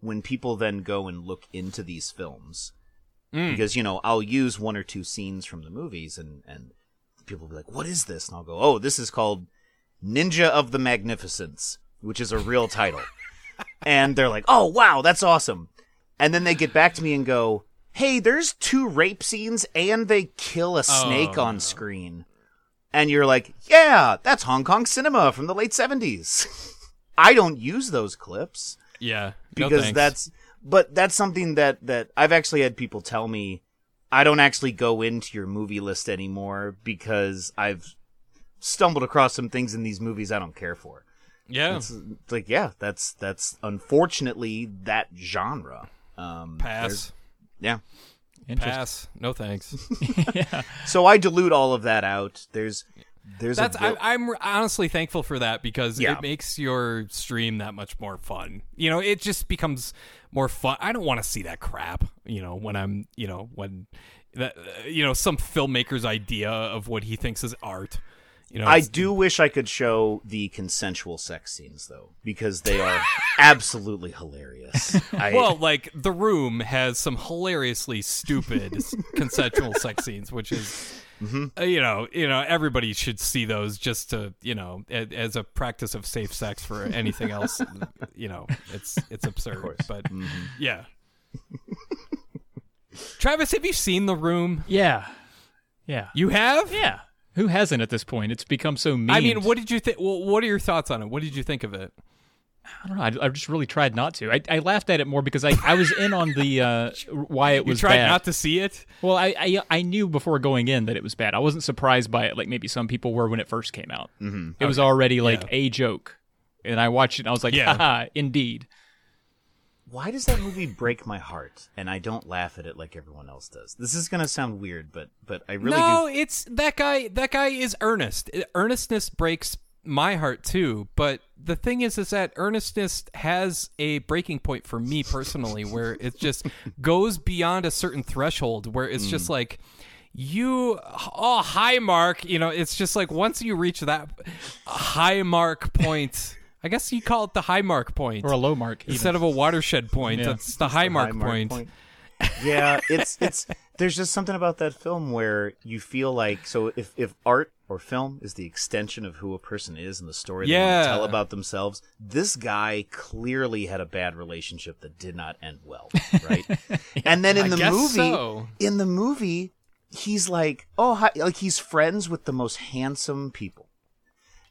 when people then go and look into these films Mm. because you know I'll use one or two scenes from the movies and and people will be like what is this and I'll go oh this is called Ninja of the Magnificence which is a real title and they're like oh wow that's awesome and then they get back to me and go hey there's two rape scenes and they kill a snake Oh, on no. screen and you're like yeah that's Hong Kong cinema from the late 70s I don't use those clips Yeah, no because thanks. that's but that's something that that I've actually had people tell me I don't actually go into your movie list anymore because I've stumbled across some things in these movies I don't care for. Yeah. It's, it's like yeah, that's that's unfortunately that genre. Um Pass. Yeah. Pass. No thanks. yeah. So I dilute all of that out. There's there's That's a I, I'm honestly thankful for that because Yeah. it makes your stream that much more fun. You know, it just becomes more fun. I don't want to see that crap. You know, when I'm, you know, when that, uh, you know, some filmmaker's idea of what he thinks is art. You know, I do wish I could show the consensual sex scenes though because they are absolutely hilarious. I, well, like The Room has some hilariously stupid consensual sex scenes, which is. Mm-hmm. uh, you know, you know, everybody should see those just to, you know, a, as a practice of safe sex for anything else. you know, it's it's absurd, but Mm-hmm. yeah. Travis, have you seen The Room? Yeah. Yeah. You have? Yeah. Who hasn't at this point? It's become so mean. I mean, what did you think? Well, what are your thoughts on it? What did you think of it? I don't know. I, I just really tried not to. I, I laughed at it more because I, I was in on the uh, why it was. You tried bad. not to see it. well, I, I I knew before going in that it was bad. I wasn't surprised by it like maybe some people were when it first came out. Mm-hmm. It was already like Yeah. a joke, and I watched it and I was like, Yeah. indeed. Why does that movie break my heart and I don't laugh at it like everyone else does? This is gonna sound weird, but but I really no, do. it's that guy. That guy is earnest. Earnestness breaks my heart too. But the thing is, is that earnestness has a breaking point for me personally, where it just goes beyond a certain threshold, where it's Hmm. just like. You oh hi mark you know it's just like once you reach that high mark point I guess you call it the high mark point Or a low mark. even. instead of a watershed point Yeah. that's the high mark, High mark point. yeah, it's it's there's just something about that film where you feel like so if if art or film is the extension of who a person is and the story they want Yeah. to tell about themselves, this guy clearly had a bad relationship that did not end well, right? and then in I the movie, so. in the movie, he's like, oh, hi, like he's friends with the most handsome people.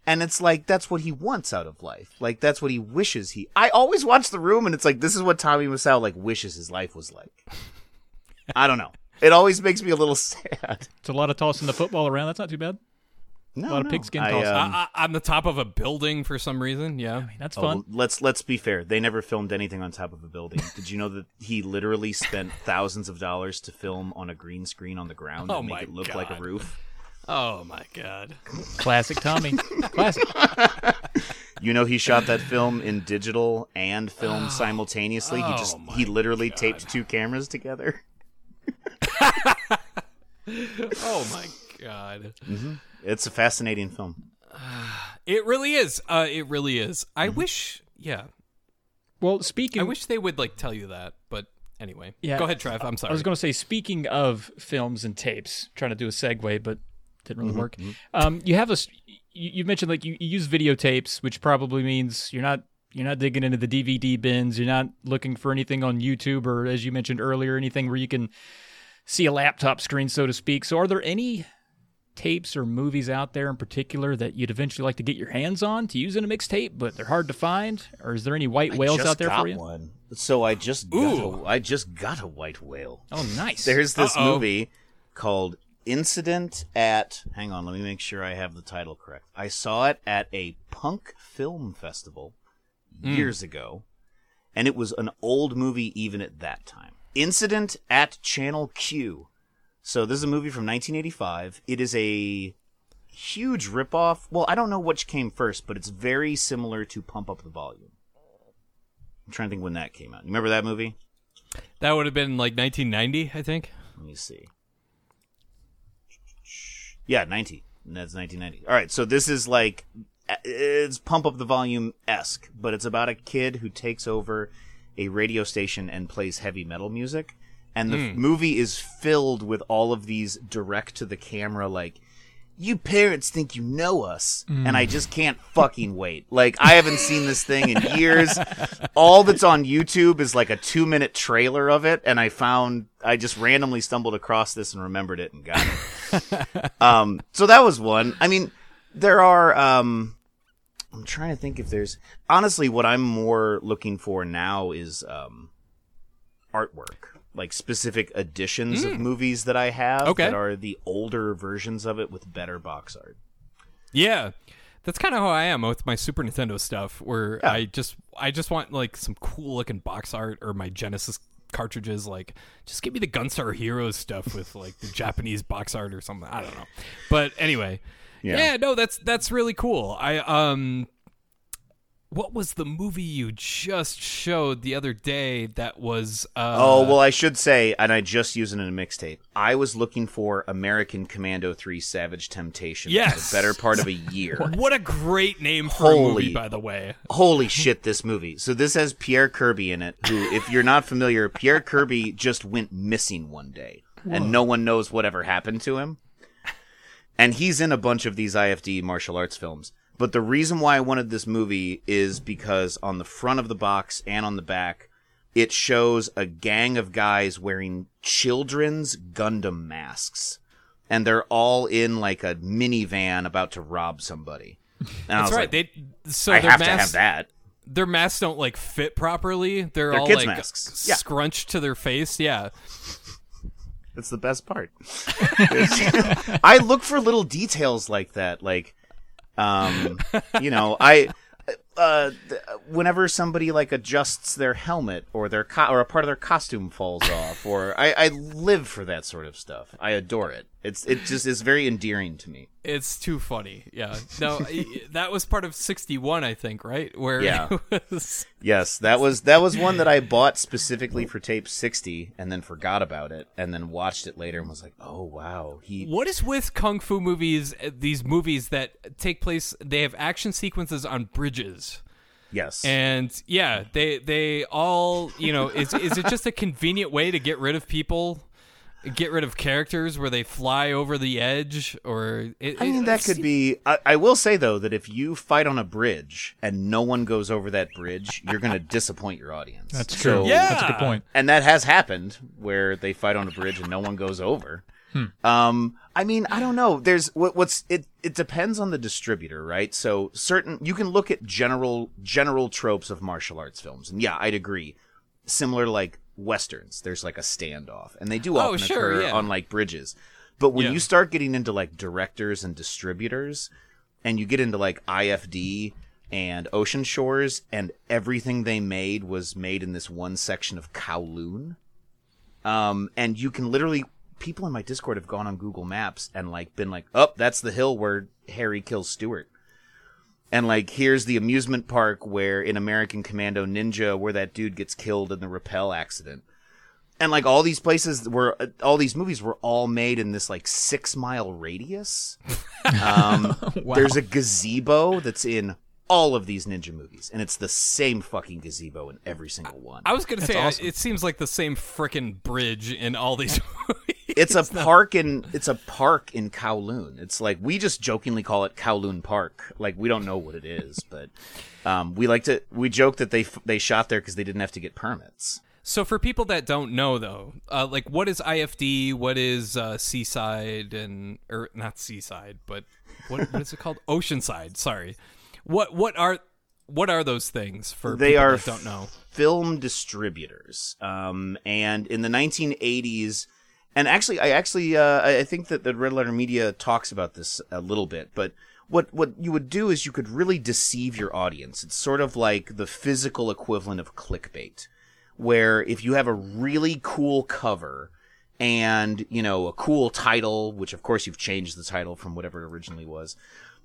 And it's like that's what he wants out of life. Like that's what he wishes he. I always watch The Room, and it's like this is what Tommy Wiseau like wishes his life was like. I don't know. It always makes me a little sad. It's a lot of tossing the football around. That's not too bad. No, A lot of no. pigskin I, um, I, I, on the top of a building for some reason. Yeah. That's oh, fun. well, let's let's be fair. They never filmed anything on top of a building. Did you know that he literally spent thousands of dollars to film on a green screen on the ground Oh and make it look like a roof? Oh my god. Classic Tommy. Classic. You know he shot that film in digital and film simultaneously. he Oh just my he literally God. taped two cameras together. oh my god. It's a fascinating film. It really is. Uh, it really is. I wish. Yeah. Well, speaking I wish they would like tell you that, but anyway. Yeah. Go ahead, Trev. I'm sorry. I was going to say, speaking of films and tapes, trying to do a segue, but didn't Mm-hmm, really work. Um, you have a, you, you mentioned like you, you use videotapes, which probably means you're not you're not digging into the DVD bins. You're not looking for anything on YouTube or, as you mentioned earlier, anything where you can see a laptop screen, so to speak. So, are there any tapes or movies out there in particular that you'd eventually like to get your hands on to use in a mixtape, but they're hard to find? Or is there any white whales out there got for you? One. So I just got Ooh. a, I just got a white whale. Oh, nice. There's this Uh-oh. movie called Incident at. Hang on, let me make sure I have the title correct. I saw it at a punk film festival hmm. years ago, and it was an old movie even at that time. Incident at Channel Q. So this is a movie from 1985. It is a huge ripoff. Well, I don't know which came first, but it's very similar to Pump Up the Volume. I'm trying to think when that came out. You remember that movie? that would have been like 1990, I think. Let me see. Yeah, 90. That's 1990. All right, so this is like it's pump up the volume esque, but it's about a kid who takes over a radio station and plays heavy metal music. And the f- movie is filled with all of these direct to the camera, like, you parents think you know us. And I just can't fucking wait. Like, I haven't seen this thing in years. all that's on YouTube is like a two minute trailer of it. And I found, I just randomly stumbled across this and remembered it and got it. um, so that was one. I mean, there are, um, I'm trying to think if there's, honestly, what I'm more looking for now is, um, artwork. Like specific editions of movies that I have Okay. that are the older versions of it with better box art. Yeah. That's kind of how I am with my Super Nintendo stuff, where Yeah. I just I just want like some cool looking box art or my Genesis cartridges. Like, just give me the Gunstar Heroes stuff with like the Japanese box art or something. I don't know, but anyway, Yeah. yeah. no, that's that's really cool. I um, what was the movie you just showed the other day? That was uh, Oh, well, I should say, and I just use it in a mixtape. I was looking for American Commando 3 Savage Temptation Yes. for the better part of a year. what a great name for a Holy- movie, by the way. Holy shit, this movie. So this has Pierre Kirby in it, who, if you're not familiar, Pierre Kirby just went missing one day, and no one knows whatever happened to him. And he's in a bunch of these IFD martial arts films. But the reason why I wanted this movie is because on the front of the box and on the back, it shows a gang of guys wearing children's Gundam masks. And they're all in like a minivan about to rob somebody. And I That's was right. like, they so I have to have that. their masks don't like fit properly. They're, They're all kids' like masks. Yeah. scrunched to their face. Yeah. That's the best part. I look for little details like that. Like, um, you know, I, uh, th- whenever somebody like adjusts their helmet or their co- or a part of their costume falls off, or I, I live for that sort of stuff. I adore it. It's it just is very endearing to me. It's too funny. Yeah. No, that was part of 61, I think, right? Where Yeah. it was Yes, that was that was one that I bought specifically for tape sixty, and then forgot about it, and then watched it later and was like, oh wow, he What is with kung fu movies, uh, these movies that take place they have action sequences on bridges. Yes. And yeah, they they all, you know, is is it just a convenient way to get rid of people? Get rid of characters where they fly over the edge, or it, I mean, that could be. I, I will say though that if you fight on a bridge and no one goes over that bridge, you're going to disappoint your audience. That's So- true. Yeah. That's a good point. and that has happened where they fight on a bridge and no one goes over. Um, I mean, I don't know. There's what, what's it. It depends on the distributor, right? So certain you can look at general general tropes of martial arts films, and yeah, I'd agree. Similar to like westerns, there's like a standoff, and they do Oh, often sure, occur yeah. on like bridges. But when Yeah. you start getting into like directors and distributors, and you get into like IFD and Ocean Shores, and everything they made was made in this one section of Kowloon. Um, and you can literally, people in my Discord have gone on Google Maps and like been like, oh, that's the hill where Harry kills Stewart. And like, here's the amusement park where in American Commando Ninja, where that dude gets killed in the rappel accident. and like all these places were all these movies were all made in this like six mile radius. Um, There's a gazebo that's in all of these ninja movies, and it's the same fucking gazebo in every single one. I was gonna say awesome. It seems like the same frickin' bridge in all these movies. it's a park in it's a park in Kowloon. It's like we just jokingly call it Kowloon Park. Like we don't know what it is, but um, we like to we joke that they they shot there because they didn't have to get permits. So for people that don't know though, uh, like what is IFD? What is uh, Seaside and or not Seaside, but what, what is it called? Oceanside. Sorry. What what are what are those things for They people are that don't know? film distributors. Um, and in the 1980s, and actually, I actually uh, I I think that the Red Letter Media talks about this a little bit, but. What what you would do is you could really deceive your audience. It's sort of like the physical equivalent of clickbait, where if you have a really cool cover and you know a cool title, which of course you've changed the title from whatever it originally was,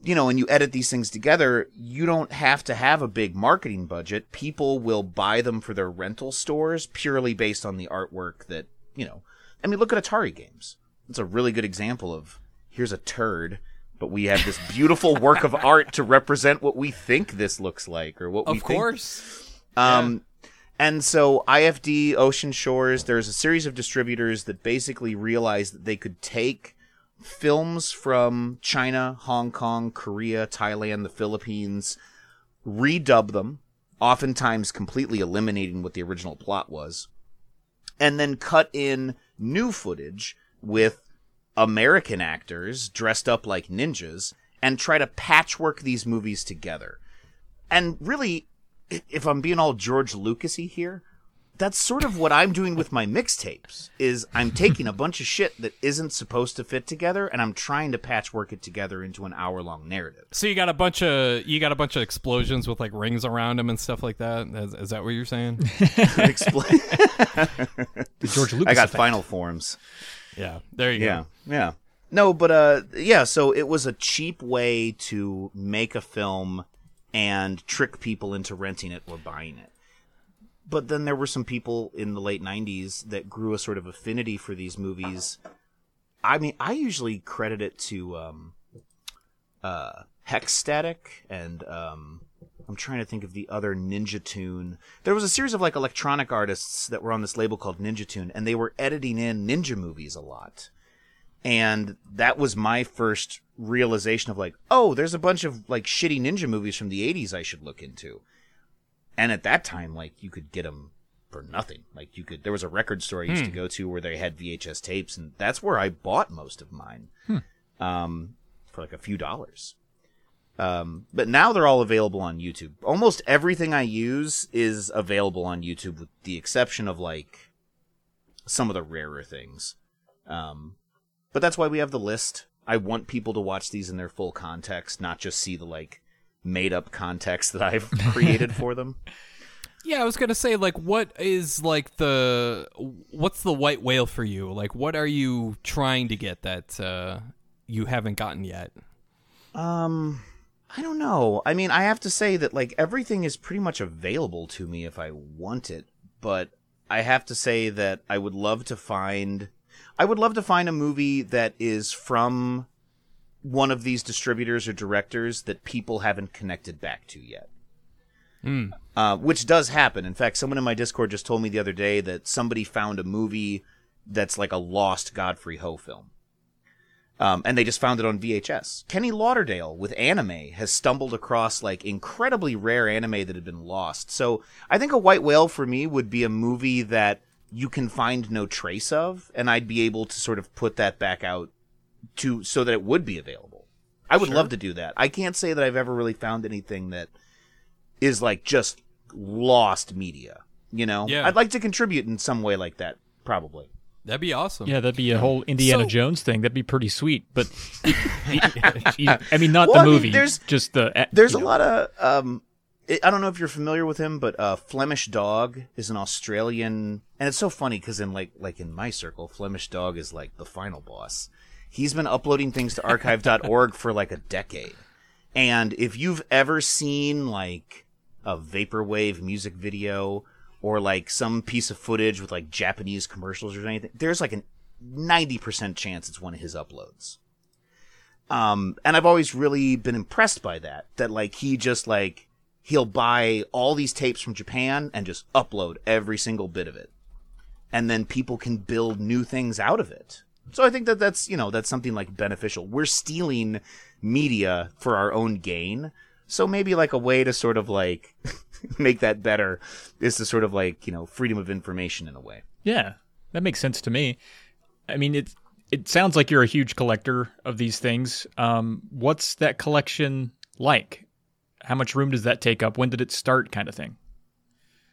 you know, and you edit these things together, you don't have to have a big marketing budget. People will buy them for their rental stores purely based on the artwork that, you know, I mean, look at Atari games. It's a really good example of here's a turd, but we have this beautiful work of art to represent what we think this looks like or what we Of course. um, and so IFD, Ocean Shores, there's a series of distributors that basically realized that they could take films from China, Hong Kong, Korea, Thailand, the Philippines, redub them, oftentimes completely eliminating what the original plot was, and then cut in new footage with American actors dressed up like ninjas and try to patchwork these movies together. And really, if I'm being all George Lucasy here, that's sort of what I'm doing with my mixtapes. Is I'm taking a bunch of shit that isn't supposed to fit together, and I'm trying to patchwork it together into an hour long narrative. So you got a bunch of you got a bunch of explosions with like rings around them and stuff like that. Is, is that what you're saying? Explain. The George Lucas I got effect. final forms. yeah. There you Yeah, go. yeah. No, but uh, yeah. So it was a cheap way to make a film and trick people into renting it or buying it. But then there were some people in the late '90s that grew a sort of affinity for these movies. I mean, I usually credit it to um, uh, Hexstatic and um, I'm trying to think of the other Ninja Tune. There was a series of like electronic artists that were on this label called Ninja Tune, and they were editing in ninja movies a lot. And that was my first realization of like, oh, there's a bunch of like shitty ninja movies from the 80s I should look into. And at that time, like you could get them for nothing. Like you could, there was a record store I used to go to where they had VHS tapes, and that's where I bought most of mine. Um, for like a few dollars. Um, but now they're all available on YouTube. Almost everything I use is available on YouTube, with the exception of like some of the rarer things. Um, but that's why we have the list. I want people to watch these in their full context, not just see the like made up context that I've created for them. Yeah, I was gonna say like, what is like the what's the white whale for you? Like, what are you trying to get that uh, you haven't gotten yet? Um, I don't know. I mean, I have to say that like everything is pretty much available to me if I want it, but I have to say that I would love to find I would love to find a movie that is from one of these distributors or directors that people haven't connected back to yet. Uh, which does happen. In fact, someone in my Discord just told me the other day that somebody found a movie that's like a lost Godfrey Ho film. Um, and they just found it on VHS. Kenny Lauderdale with anime has stumbled across like incredibly rare anime that had been lost. So I think a white whale for me would be a movie that you can find no trace of, and I'd be able to sort of put that back out to so that it would be available. I would love to do that. I can't say that I've ever really found anything that is like just lost media. You know, Yeah. I'd like to contribute in some way like that, probably. That'd be awesome. Yeah, that'd be a whole Indiana So- Jones thing. That'd be pretty sweet. But I mean, not Well, the I mean, movie. there's- just the. uh, There's a know. lot of um I I don't know if you're familiar with him, but uh, Flemish Dog is an Australian, and it's so funny because in like like in my circle, Flemish Dog is like the final boss. He's been uploading things to archive.org for like a decade, and if you've ever seen like a vaporwave music video or like some piece of footage with like Japanese commercials or anything, there's like a 90% chance it's one of his uploads. Um, and I've always really been impressed by that, that like he just like, he'll buy all these tapes from Japan and just upload every single bit of it. And then people can build new things out of it. So I think that that's, you know, that's something like beneficial. We're stealing media for our own gain. So maybe like a way to sort of like make that better is to sort of like, you know, freedom of information in a way. Yeah, that makes sense to me. I mean, it it sounds like you're a huge collector of these things. Um, what's that collection like? How much room does that take up? When did it start? Kind of thing.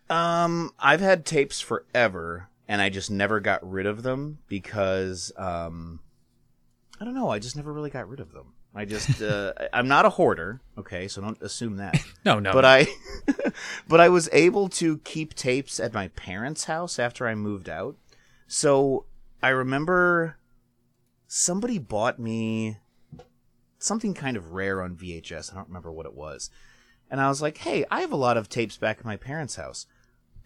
Um, I've had tapes forever, and I just never got rid of them because, um, I don't know. I just never really got rid of them. I just, uh, I'm not a hoarder. Okay, so don't assume that. No, no. But I, but I was able to keep tapes at my parents' house after I moved out. So I remember somebody bought me something kind of rare on VHS. I don't remember what it was. And I was like, hey, I have a lot of tapes back at my parents' house.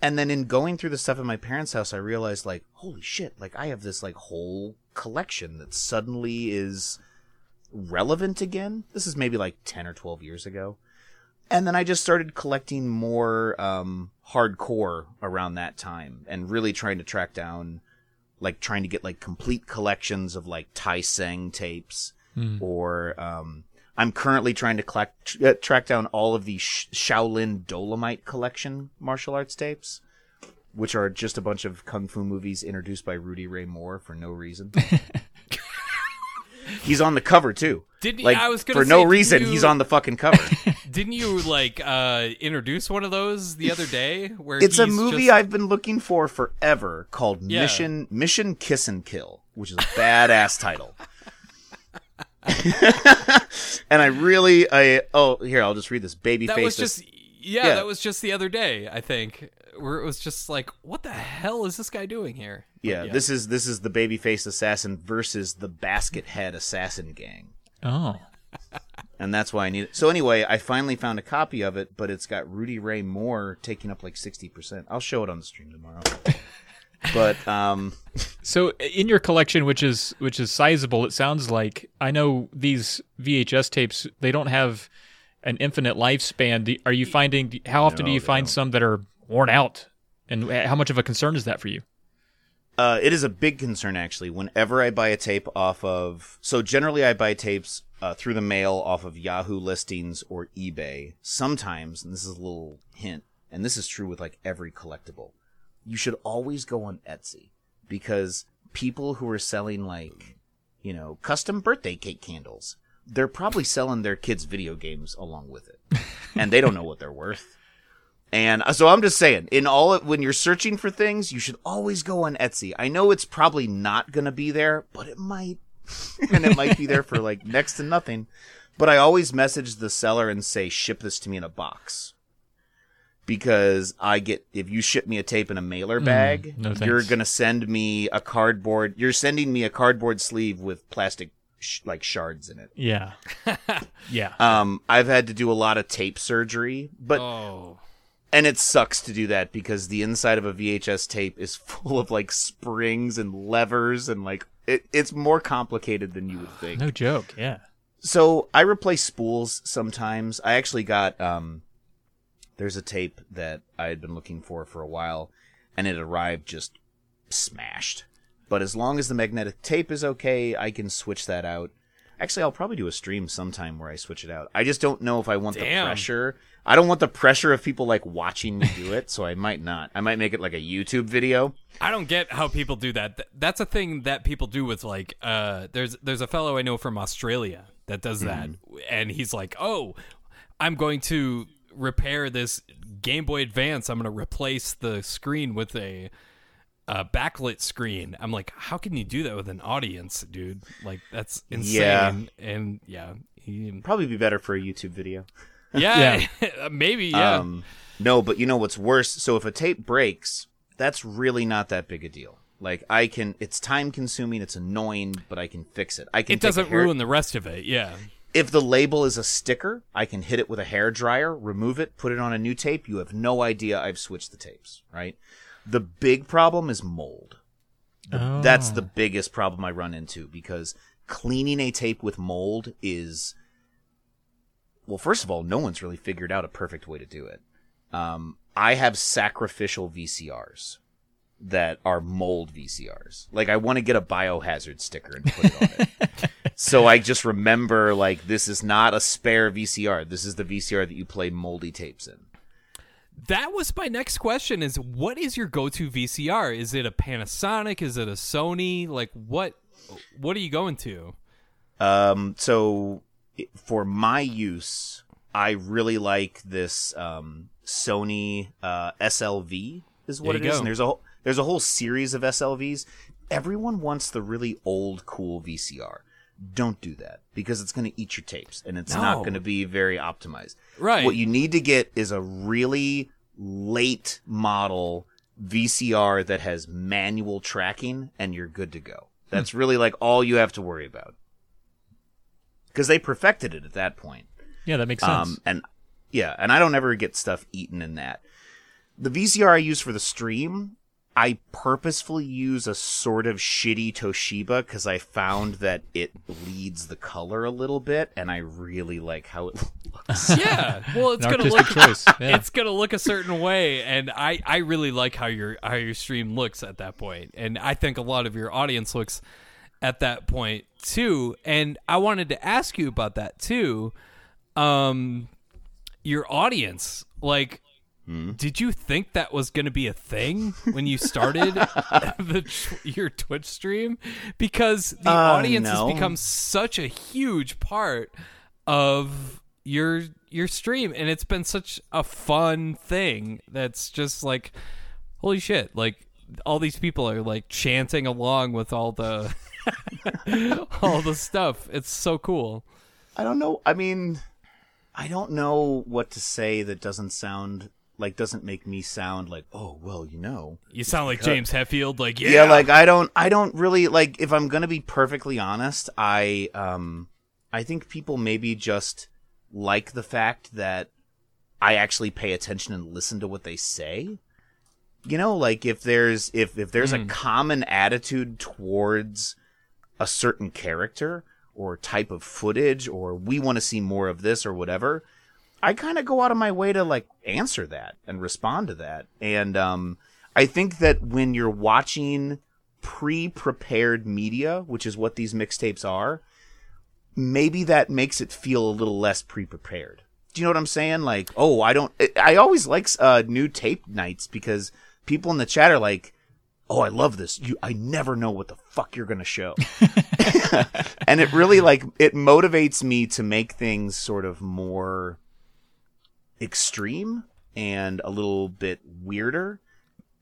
And then in going through the stuff at my parents' house, I realized, like, holy shit, like, I have this, like, whole collection that suddenly is relevant again. This is maybe like 10 or 12 years ago. And then I just started collecting more um, hardcore around that time and really trying to track down, like, trying to get, like, complete collections of, like, Tai Seng tapes or um, I'm currently trying to collect, uh, track down all of the Sh- Shaolin Dolomite collection martial arts tapes, which are just a bunch of kung fu movies introduced by Rudy Ray Moore for no reason. he's on the cover too. Didn't- like I was gonna for say, no reason you- he's on the fucking cover. Didn't you like uh introduce one of those the other day? Where it's a movie just- I've been looking for forever called Yeah. Mission Mission Kiss and Kill, which is a badass title. and I really I oh here I'll just read this baby that face. was just yeah, Yeah. that was just the other day. I think where it was just like, what the hell is this guy doing here? But yeah, this is this is the babyface assassin versus the basket head assassin gang. Oh, And that's why I need it. So anyway, I finally found a copy of it, but it's got Rudy Ray Moore taking up like sixty percent. I'll show it on the stream tomorrow. but um so in your collection, which is which is sizable, it sounds like I know these VHS tapes. They don't have an infinite lifespan. Are you finding? How often do you find don't. some that are worn out? And how much of a concern is that for you? Uh, it is a big concern actually. Whenever I buy a tape off of, so generally I buy tapes uh, through the mail off of Yahoo listings or eBay. Sometimes, and this is a little hint, and this is true with like every collectible, you should always go on Etsy because people who are selling like, you know, custom birthday cake candles, they're probably selling their kids video games along with it, and they don't know what they're worth. And uh, so I'm just saying, in all when you're searching for things, you should always go on Etsy. I know it's probably not going to be there, but it might. and it might be there for like next to nothing. But I always message the seller and say, "Ship this to me in a box." Because I get if you ship me a tape in a mailer bag, no you're going to send me a cardboard. You're sending me a cardboard sleeve with plastic sh- like shards in it. Yeah, yeah. Um, I've had to do a lot of tape surgery, but Oh, and it sucks to do that because the inside of a VHS tape is full of like springs and levers and like it, it's more complicated than you would think. no joke. Yeah. So I replace spools sometimes. I actually got um there's a tape that I had been looking for for a while and it arrived just smashed. But as long as the magnetic tape is okay, I can switch that out. Actually, I'll probably do a stream sometime where I switch it out. I just don't know if I want the pressure. I don't want the pressure of people like watching me do it, so I might not. I might make it like a YouTube video. I don't get how people do that. That's a thing that people do with like uh there's there's a fellow I know from Australia that does that and he's like, "Oh, I'm going to repair this Game Boy Advance. I'm going to replace the screen with a a backlit screen." I'm like, "How can you do that with an audience, dude? Like that's insane." Yeah. And yeah, he Probably be better for a YouTube video. Yeah, maybe yeah. Um, no, but you know what's worse? So if a tape breaks, that's really not that big a deal. Like I can, it's time consuming, it's annoying, but I can fix it. I can. it doesn't hair- ruin the rest of it. Yeah. If the label is a sticker, I can hit it with a hair dryer, remove it, put it on a new tape. You have no idea I've switched the tapes, right? The big problem is mold. The- That's the biggest problem I run into because cleaning a tape with mold is, well, first of all, no one's really figured out a perfect way to do it. Um, I have sacrificial VCRs that are mold VCRs. Like I want to get a biohazard sticker and put it on it. so I just remember like this is not a spare VCR. This is the VCR that you play moldy tapes in. That was my next question is what is your go-to VCR? Is it a Panasonic? Is it a Sony? Like what what are you going to? Um, so for my use, I really like this um, Sony uh, SLV is what it is. go. And there's a whole, there's a whole series of SLVs. Everyone wants the really old, cool VCR. Don't do that because it's going to eat your tapes and it's not going to be very optimized. Right. What you need to get is a really late model VCR that has manual tracking and you're good to go. That's really like all you have to worry about. Because they perfected it at that point. Yeah, that makes sense. Um, and yeah, and I don't ever get stuff eaten in that. The VCR I use for the stream, I purposefully use a sort of shitty Toshiba because I found that it bleeds the color a little bit, and I really like how it looks. Yeah. Well, it's going to look choice. Yeah. it's going to look a certain way and I I really like how your how your stream looks at that. And I think a lot of your audience looks at that point too. And I wanted to ask you about that too. Um your audience like did you think that was going to be a thing when you started the your Twitch stream? Because the Uh, audience no. has become such a huge part of your your stream, and it's been such a fun thing. That's just like, holy shit! Like all these people are like chanting along with all the all the stuff. It's so cool. I don't know. I mean, I don't know what to say that doesn't sound like doesn't make me sound like oh well you know You sound like James Hetfield. Like yeah, yeah. like i don't i don't really like if i'm gonna be perfectly honest i um i think people maybe just like the fact that i actually pay attention and listen to what they say you know like if there's if if there's a common attitude towards a certain character or type of footage or we want to see more of this or whatever I kind of go out of my way to like answer that and respond to that. And um, I think that when you're watching pre-prepared media, which is what these mixtapes are, maybe that makes it feel a little less pre-prepared. Do you know what I'm saying? Like, oh, I don't. I always like uh, new tape nights because people in the chat are like, "Oh, I love this. You, I never know what the fuck you're gonna show." and it really like it motivates me to make things sort of more extreme and a little bit weirder.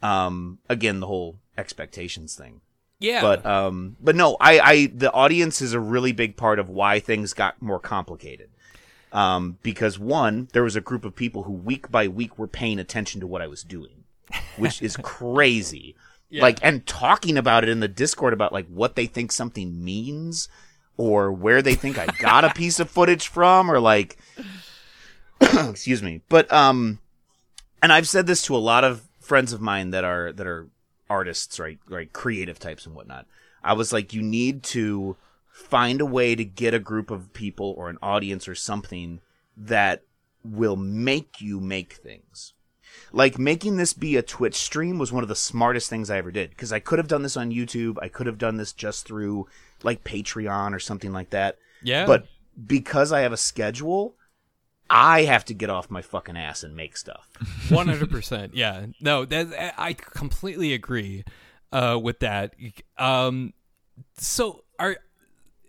Um, again, the whole expectations thing. yeah. But um, but no, I, I the audience is a really big part of why things got more complicated. Um, because one, there was a group of people who week by week were paying attention to what I was doing, which is crazy. Like and talking about it in the Discord about like what they think something means or where they think I got a piece of footage from or like excuse me. But um and I've said this to a lot of friends of mine that are that are artists, right, right, creative types and whatnot. I was like, you need to find a way to get a group of people or an audience or something that will make you make things. Like making this be a Twitch stream was one of the smartest things I ever did because I could have done this on YouTube. I could have done this just through like Patreon or something like that. yeah. But because I have a schedule, I have to get off my fucking ass and make stuff. One hundred percent. Yeah. No, that I completely agree uh, with that. Um, so are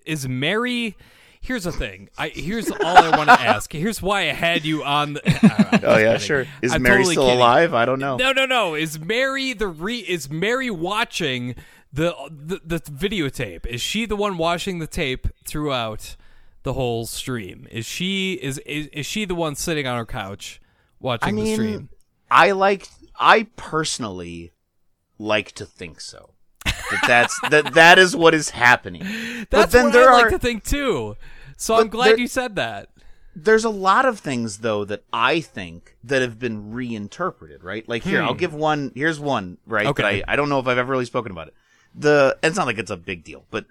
is Mary? Here's the thing. I here's all I want to ask. Here's why I had you on. The, I'm Oh yeah, kidding. sure. Is I'm Mary totally still kidding. alive? I don't know. No, no, no. Is Mary the re? Is Mary watching the, the the videotape? Is she the one watching the tape throughout the whole stream? Is she is is, is she the one sitting on her couch watching I the stream? I like. I personally like to think so. That that's that that is what is happening. That's but then what there I are like to think too. So I'm glad there- you said that. There's a lot of things though that I think that have been reinterpreted, right? Like here, I'll give one. Here's one, right? Hmm. Okay. I, I don't know if I've ever really spoken about it. The it's not like it's a big deal, but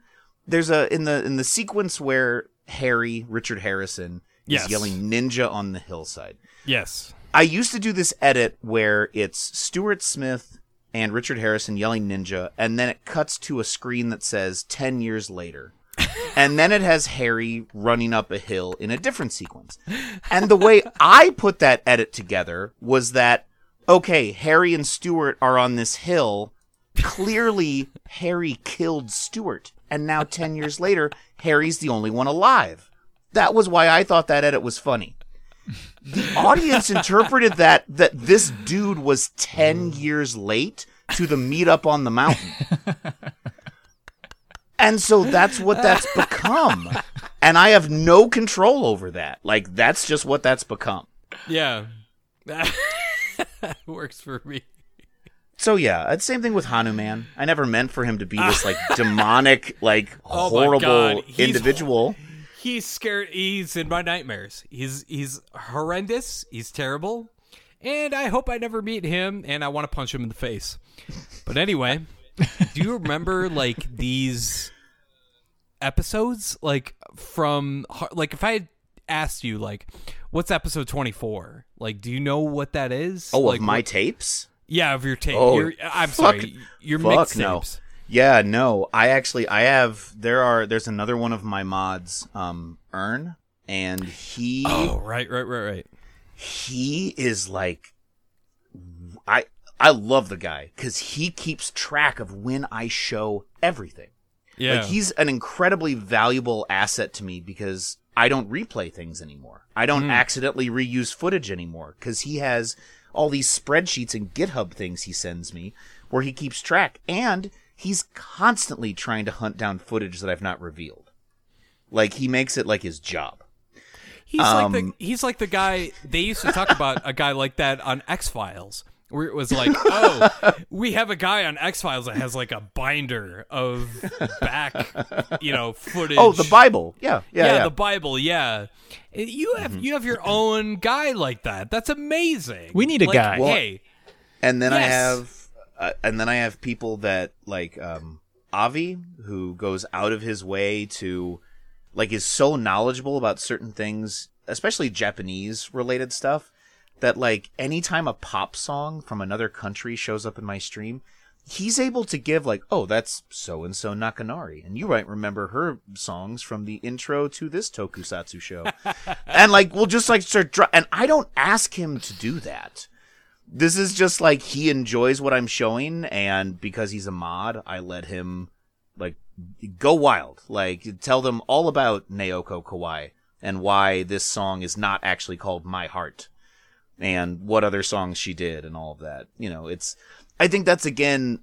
there's a in the in the sequence where Harry Richard Harrison Yes. is yelling ninja on the hillside. Yes. I used to do this edit where it's Stuart Smith and Richard Harrison yelling ninja, and then it cuts to a screen that says 10 years later. and then it has Harry running up a hill in a different sequence. And the way I put that edit together was that, okay, Harry and Stuart are on this hill. Clearly, Harry killed Stuart. And now, 10 years later, Harry's the only one alive. That was why I thought that edit was funny the audience interpreted that that this dude was 10 years late to the meetup on the mountain. And so that's what that's become. And I have no control over that. Like that's just what that's become. Yeah. That works for me. So yeah, it's same thing with Hanuman. I never meant for him to be this like demonic, like Oh horrible individual. He's scared. He's in my nightmares. He's he's horrendous. He's terrible. And I hope I never meet him. And I want to punch him in the face. But anyway, do you remember like these episodes? Like from like if I had asked you like, what's episode twenty four? Like, do you know what that is? Oh, like, of my what- tapes? Yeah, of your tape. Oh, your, I'm fuck- sorry, your Fuck no. Yeah, no. I actually I have there are there's another one of my mods, um, Earn, and he Oh, right, right, right, right. he is like I I love the guy because he keeps track of when I show everything. Yeah, Like he's an incredibly valuable asset to me because I don't replay things anymore. I don't Hmm. accidentally reuse footage anymore because he has all these spreadsheets and GitHub things he sends me where he keeps track and he's constantly trying to hunt down footage that I've not revealed. Like he makes it like his job. He's like Um, the he's like the guy they used to talk about a guy like that on X Files, where it was like, oh, we have a guy on X Files that has like a binder of back, you know, footage. Oh, the Bible. Yeah, yeah, yeah, yeah. the Bible, yeah. You have Mm-hmm. you have your own guy like that. That's amazing. We need a Like, guy. Well- hey, and then I have, uh, and then I have people that like um, Avi, who goes out of his way to, like, is so knowledgeable about certain things, especially Japanese related stuff, that like anytime a pop song from another country shows up in my stream. He's able to give like, oh, that's so and so Nakanari, and you might remember her songs from the intro to this tokusatsu show, and like we'll just like start. Dro- and I don't ask him to do that this is just like he enjoys what I'm showing, and because he's a mod, I let him like go wild, like tell them all about Naoko Kawai and why this song is not actually called My Heart, and what other songs she did, and all of that. You know, it's. I think that's again.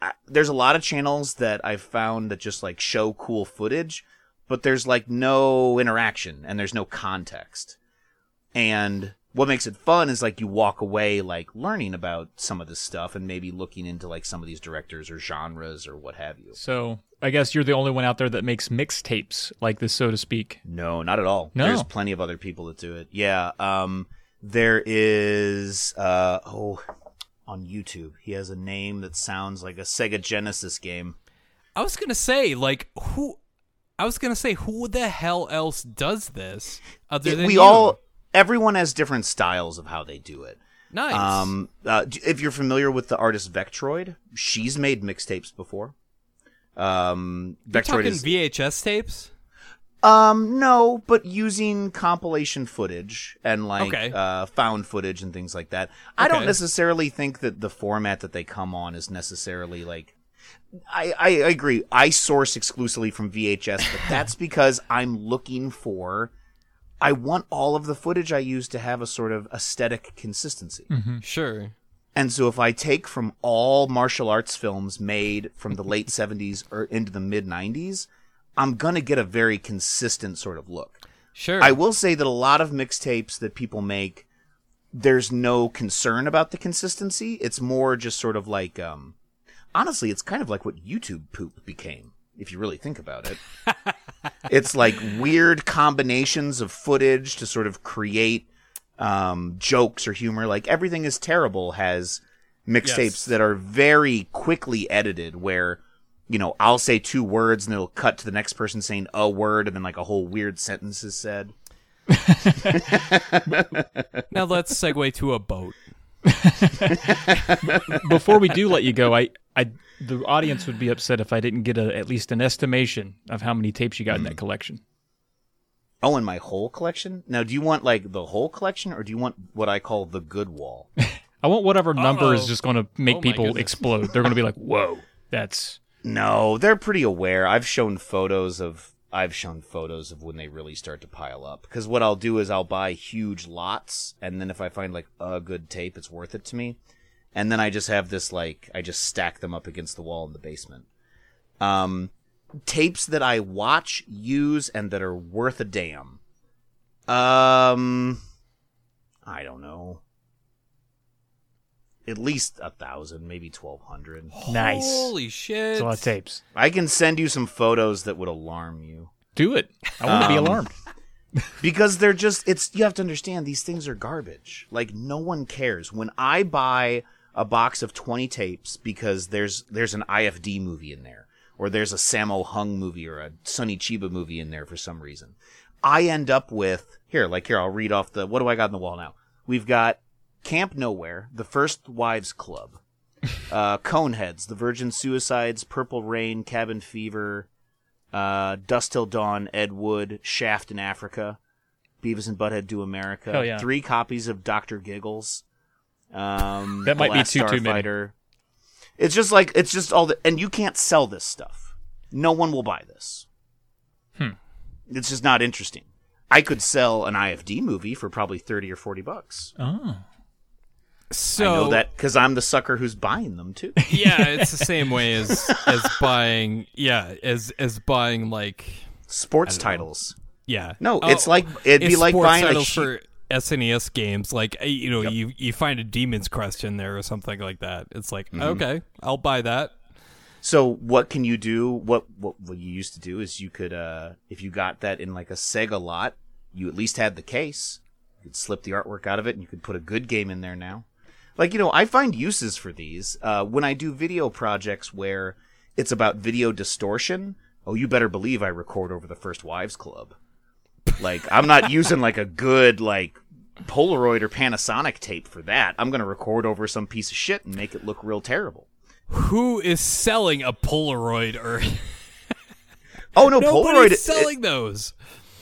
I, there's a lot of channels that I've found that just like show cool footage, but there's like no interaction and there's no context. And what makes it fun is like you walk away like learning about some of this stuff and maybe looking into like some of these directors or genres or what have you. So I guess you're the only one out there that makes mixtapes like this, so to speak. No, not at all. No. There's plenty of other people that do it. Yeah. Um, there is, uh, oh, on YouTube, he has a name that sounds like a Sega Genesis game. I was gonna say like who. I was gonna say who the hell else does this other than we you? all, everyone has different styles of how they do it. nice. Um, uh, if you're familiar with the artist Vektroid, she's made mixtapes before. Um, You're Vektroid talking is VHS tapes. Um no, but using compilation footage and like Okay. uh, found footage and things like that. I don't necessarily think that the format that they come on is necessarily like. I, I agree. I source exclusively from VHS, but that's because I'm looking for. I want all of the footage I use to have a sort of aesthetic consistency. Sure. And so if I take from all martial arts films made from the late 70s or into the mid 90s, I'm going to get a very consistent sort of look. Sure. I will say that a lot of mixtapes that people make, there's no concern about the consistency. It's more just sort of like, um, honestly, it's kind of like what YouTube poop became, if you really think about it. it's like weird combinations of footage to sort of create um, jokes or humor. Like everything is terrible has mixtapes Yes. that are very quickly edited where you know i'll say two words and it'll cut to the next person saying a word and then like a whole weird sentence is said Now let's segue to a boat. Before we do let you go, I, I, the audience would be upset if I didn't get a, at least an estimation of how many tapes you got in that hmm. collection. oh and my whole collection now do you want like the whole collection or do you want what i call the good wall I want whatever number is Uh-oh. just going to make Oh people goodness. explode. They're going to be like, "Whoa, that's." No they're pretty aware i've shown photos of i've shown photos of when they really start to pile up because what i'll do is i'll buy huge lots and then if i find like a good tape it's worth it to me and then I just have this like I just stack them up against the wall in the basement. Um, tapes that I watch, use, and that are worth a damn. Um, I don't know. At least a thousand, maybe twelve hundred. Nice. Holy shit! It's a lot of tapes. I can send you some photos that would alarm you Do it. I want to be Um, alarmed. because they're just it's you have to understand these things are garbage like no one cares when i buy a box of 20 tapes because there's there's an ifd movie in there or there's a sammo hung movie or a sonny chiba movie in there for some reason i end up with here like here i'll read off the what do i got on the wall now we've got camp nowhere the first wives club uh coneheads the virgin suicides purple rain cabin fever uh, Dusk Till Dawn, Ed Wood, Shaft in Africa, Beavis and Butthead Do America. Hell yeah. Three copies of Doctor Giggles. Um, That might be too- too many. Starfighter. It's just like it's just all the and you can't sell this stuff. No one will buy this. Hmm. It's just not interesting. I could sell an IFD movie for probably thirty or forty bucks. Oh. So I know that because I'm the sucker who's buying them too. yeah, it's the same way as as buying yeah as as buying like Sports don't know. titles. yeah. No, Oh, it's like it'd be like buying a titles for SNES games. Like uh, you know, you you find a Demon's Crest in there or something like that. It's like Mm-hmm. okay, I'll buy that. So what can you do? What, what what you used to do is you could uh if you got that in like a Sega lot, you at least had the case. You could slip the artwork out of it and you could put a good game in there now. Like, you know, I find uses for these. Uh when I do video projects where it's about video distortion, oh you better believe I record over the First Wives Club. Like I'm not using like a good like Polaroid or Panasonic tape for that. I'm gonna record over some piece of shit and make it look real terrible. Who is selling a Polaroid or Oh no, nobody's Polaroid selling those?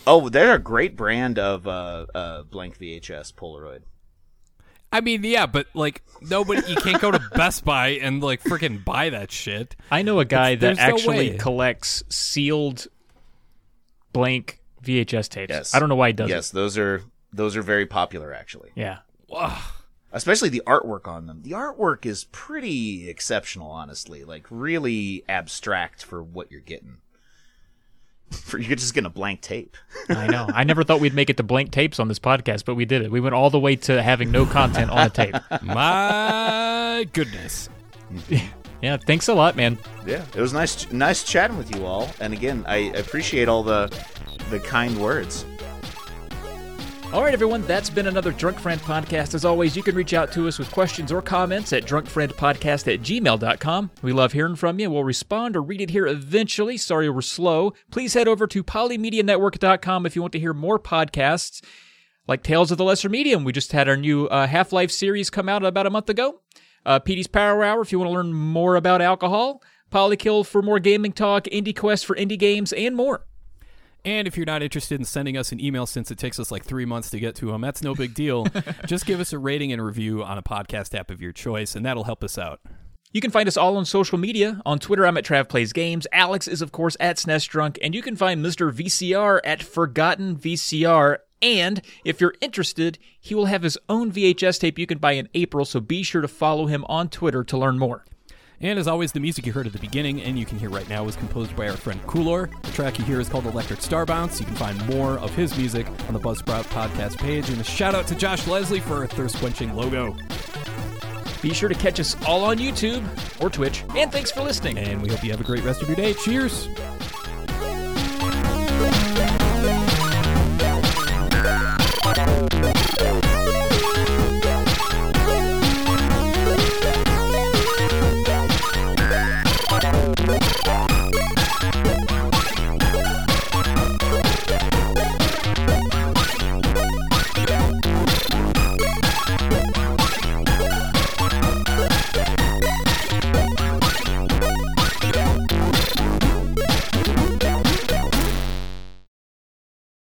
Oh, they're a great brand of uh, uh, blank VHS Polaroid. I mean, yeah, but like nobody, you can't go to Best Buy and like freaking buy that shit. I know a guy that there's no actually collects sealed blank VHS tapes. Yes, I don't know why he does Yes, it. those are those are very popular actually, Yeah. especially the artwork on them. The artwork is pretty exceptional, honestly. Like really abstract for what you're getting. For you're just getting a blank tape. I know. I never thought we'd make it to blank tapes on this podcast, but we did it. We went all the way to having no content on a tape. My goodness. Yeah, thanks a lot, man. Yeah, it was nice nice chatting with you all. And again, I appreciate all the the kind words. All right, everyone, that's been another Drunk Friend podcast. As always, you can reach out to us with questions or comments at drunkfriendpodcast at gmail.com. We love hearing from you. We'll respond or read it here eventually. Sorry we're slow. Please head over to polymedianetwork.com if you want to hear more podcasts like Tales of the Lesser Medium. We just had our new uh, Half Life series come out about a month ago. Uh, Petey's Power Hour if you want to learn more about alcohol. Polykill for more gaming talk. Indie Quest for indie games, and more. And if you're not interested in sending us an email since it takes us like three months to get to them, that's no big deal. Just give us a rating and review on a podcast app of your choice, and that'll help us out. You can find us all on social media. On Twitter, I'm at Trav Plays Games. Alex is, of course, at SNES Drunk. And you can find Mr. VCR at Forgotten VCR. And if you're interested, he will have his own VHS tape you can buy in April, so be sure to follow him on Twitter to learn more. And as always, the music you heard at the beginning and you can hear right now was composed by our friend Coolor. The track you hear is called Electric Star Bounce. You can find more of his music on the Buzzsprout podcast page. And a shout out to Josh Leslie for a thirst quenching logo. Be sure to catch us all on YouTube or Twitch. And thanks for listening. And we hope you have a great rest of your day. Cheers!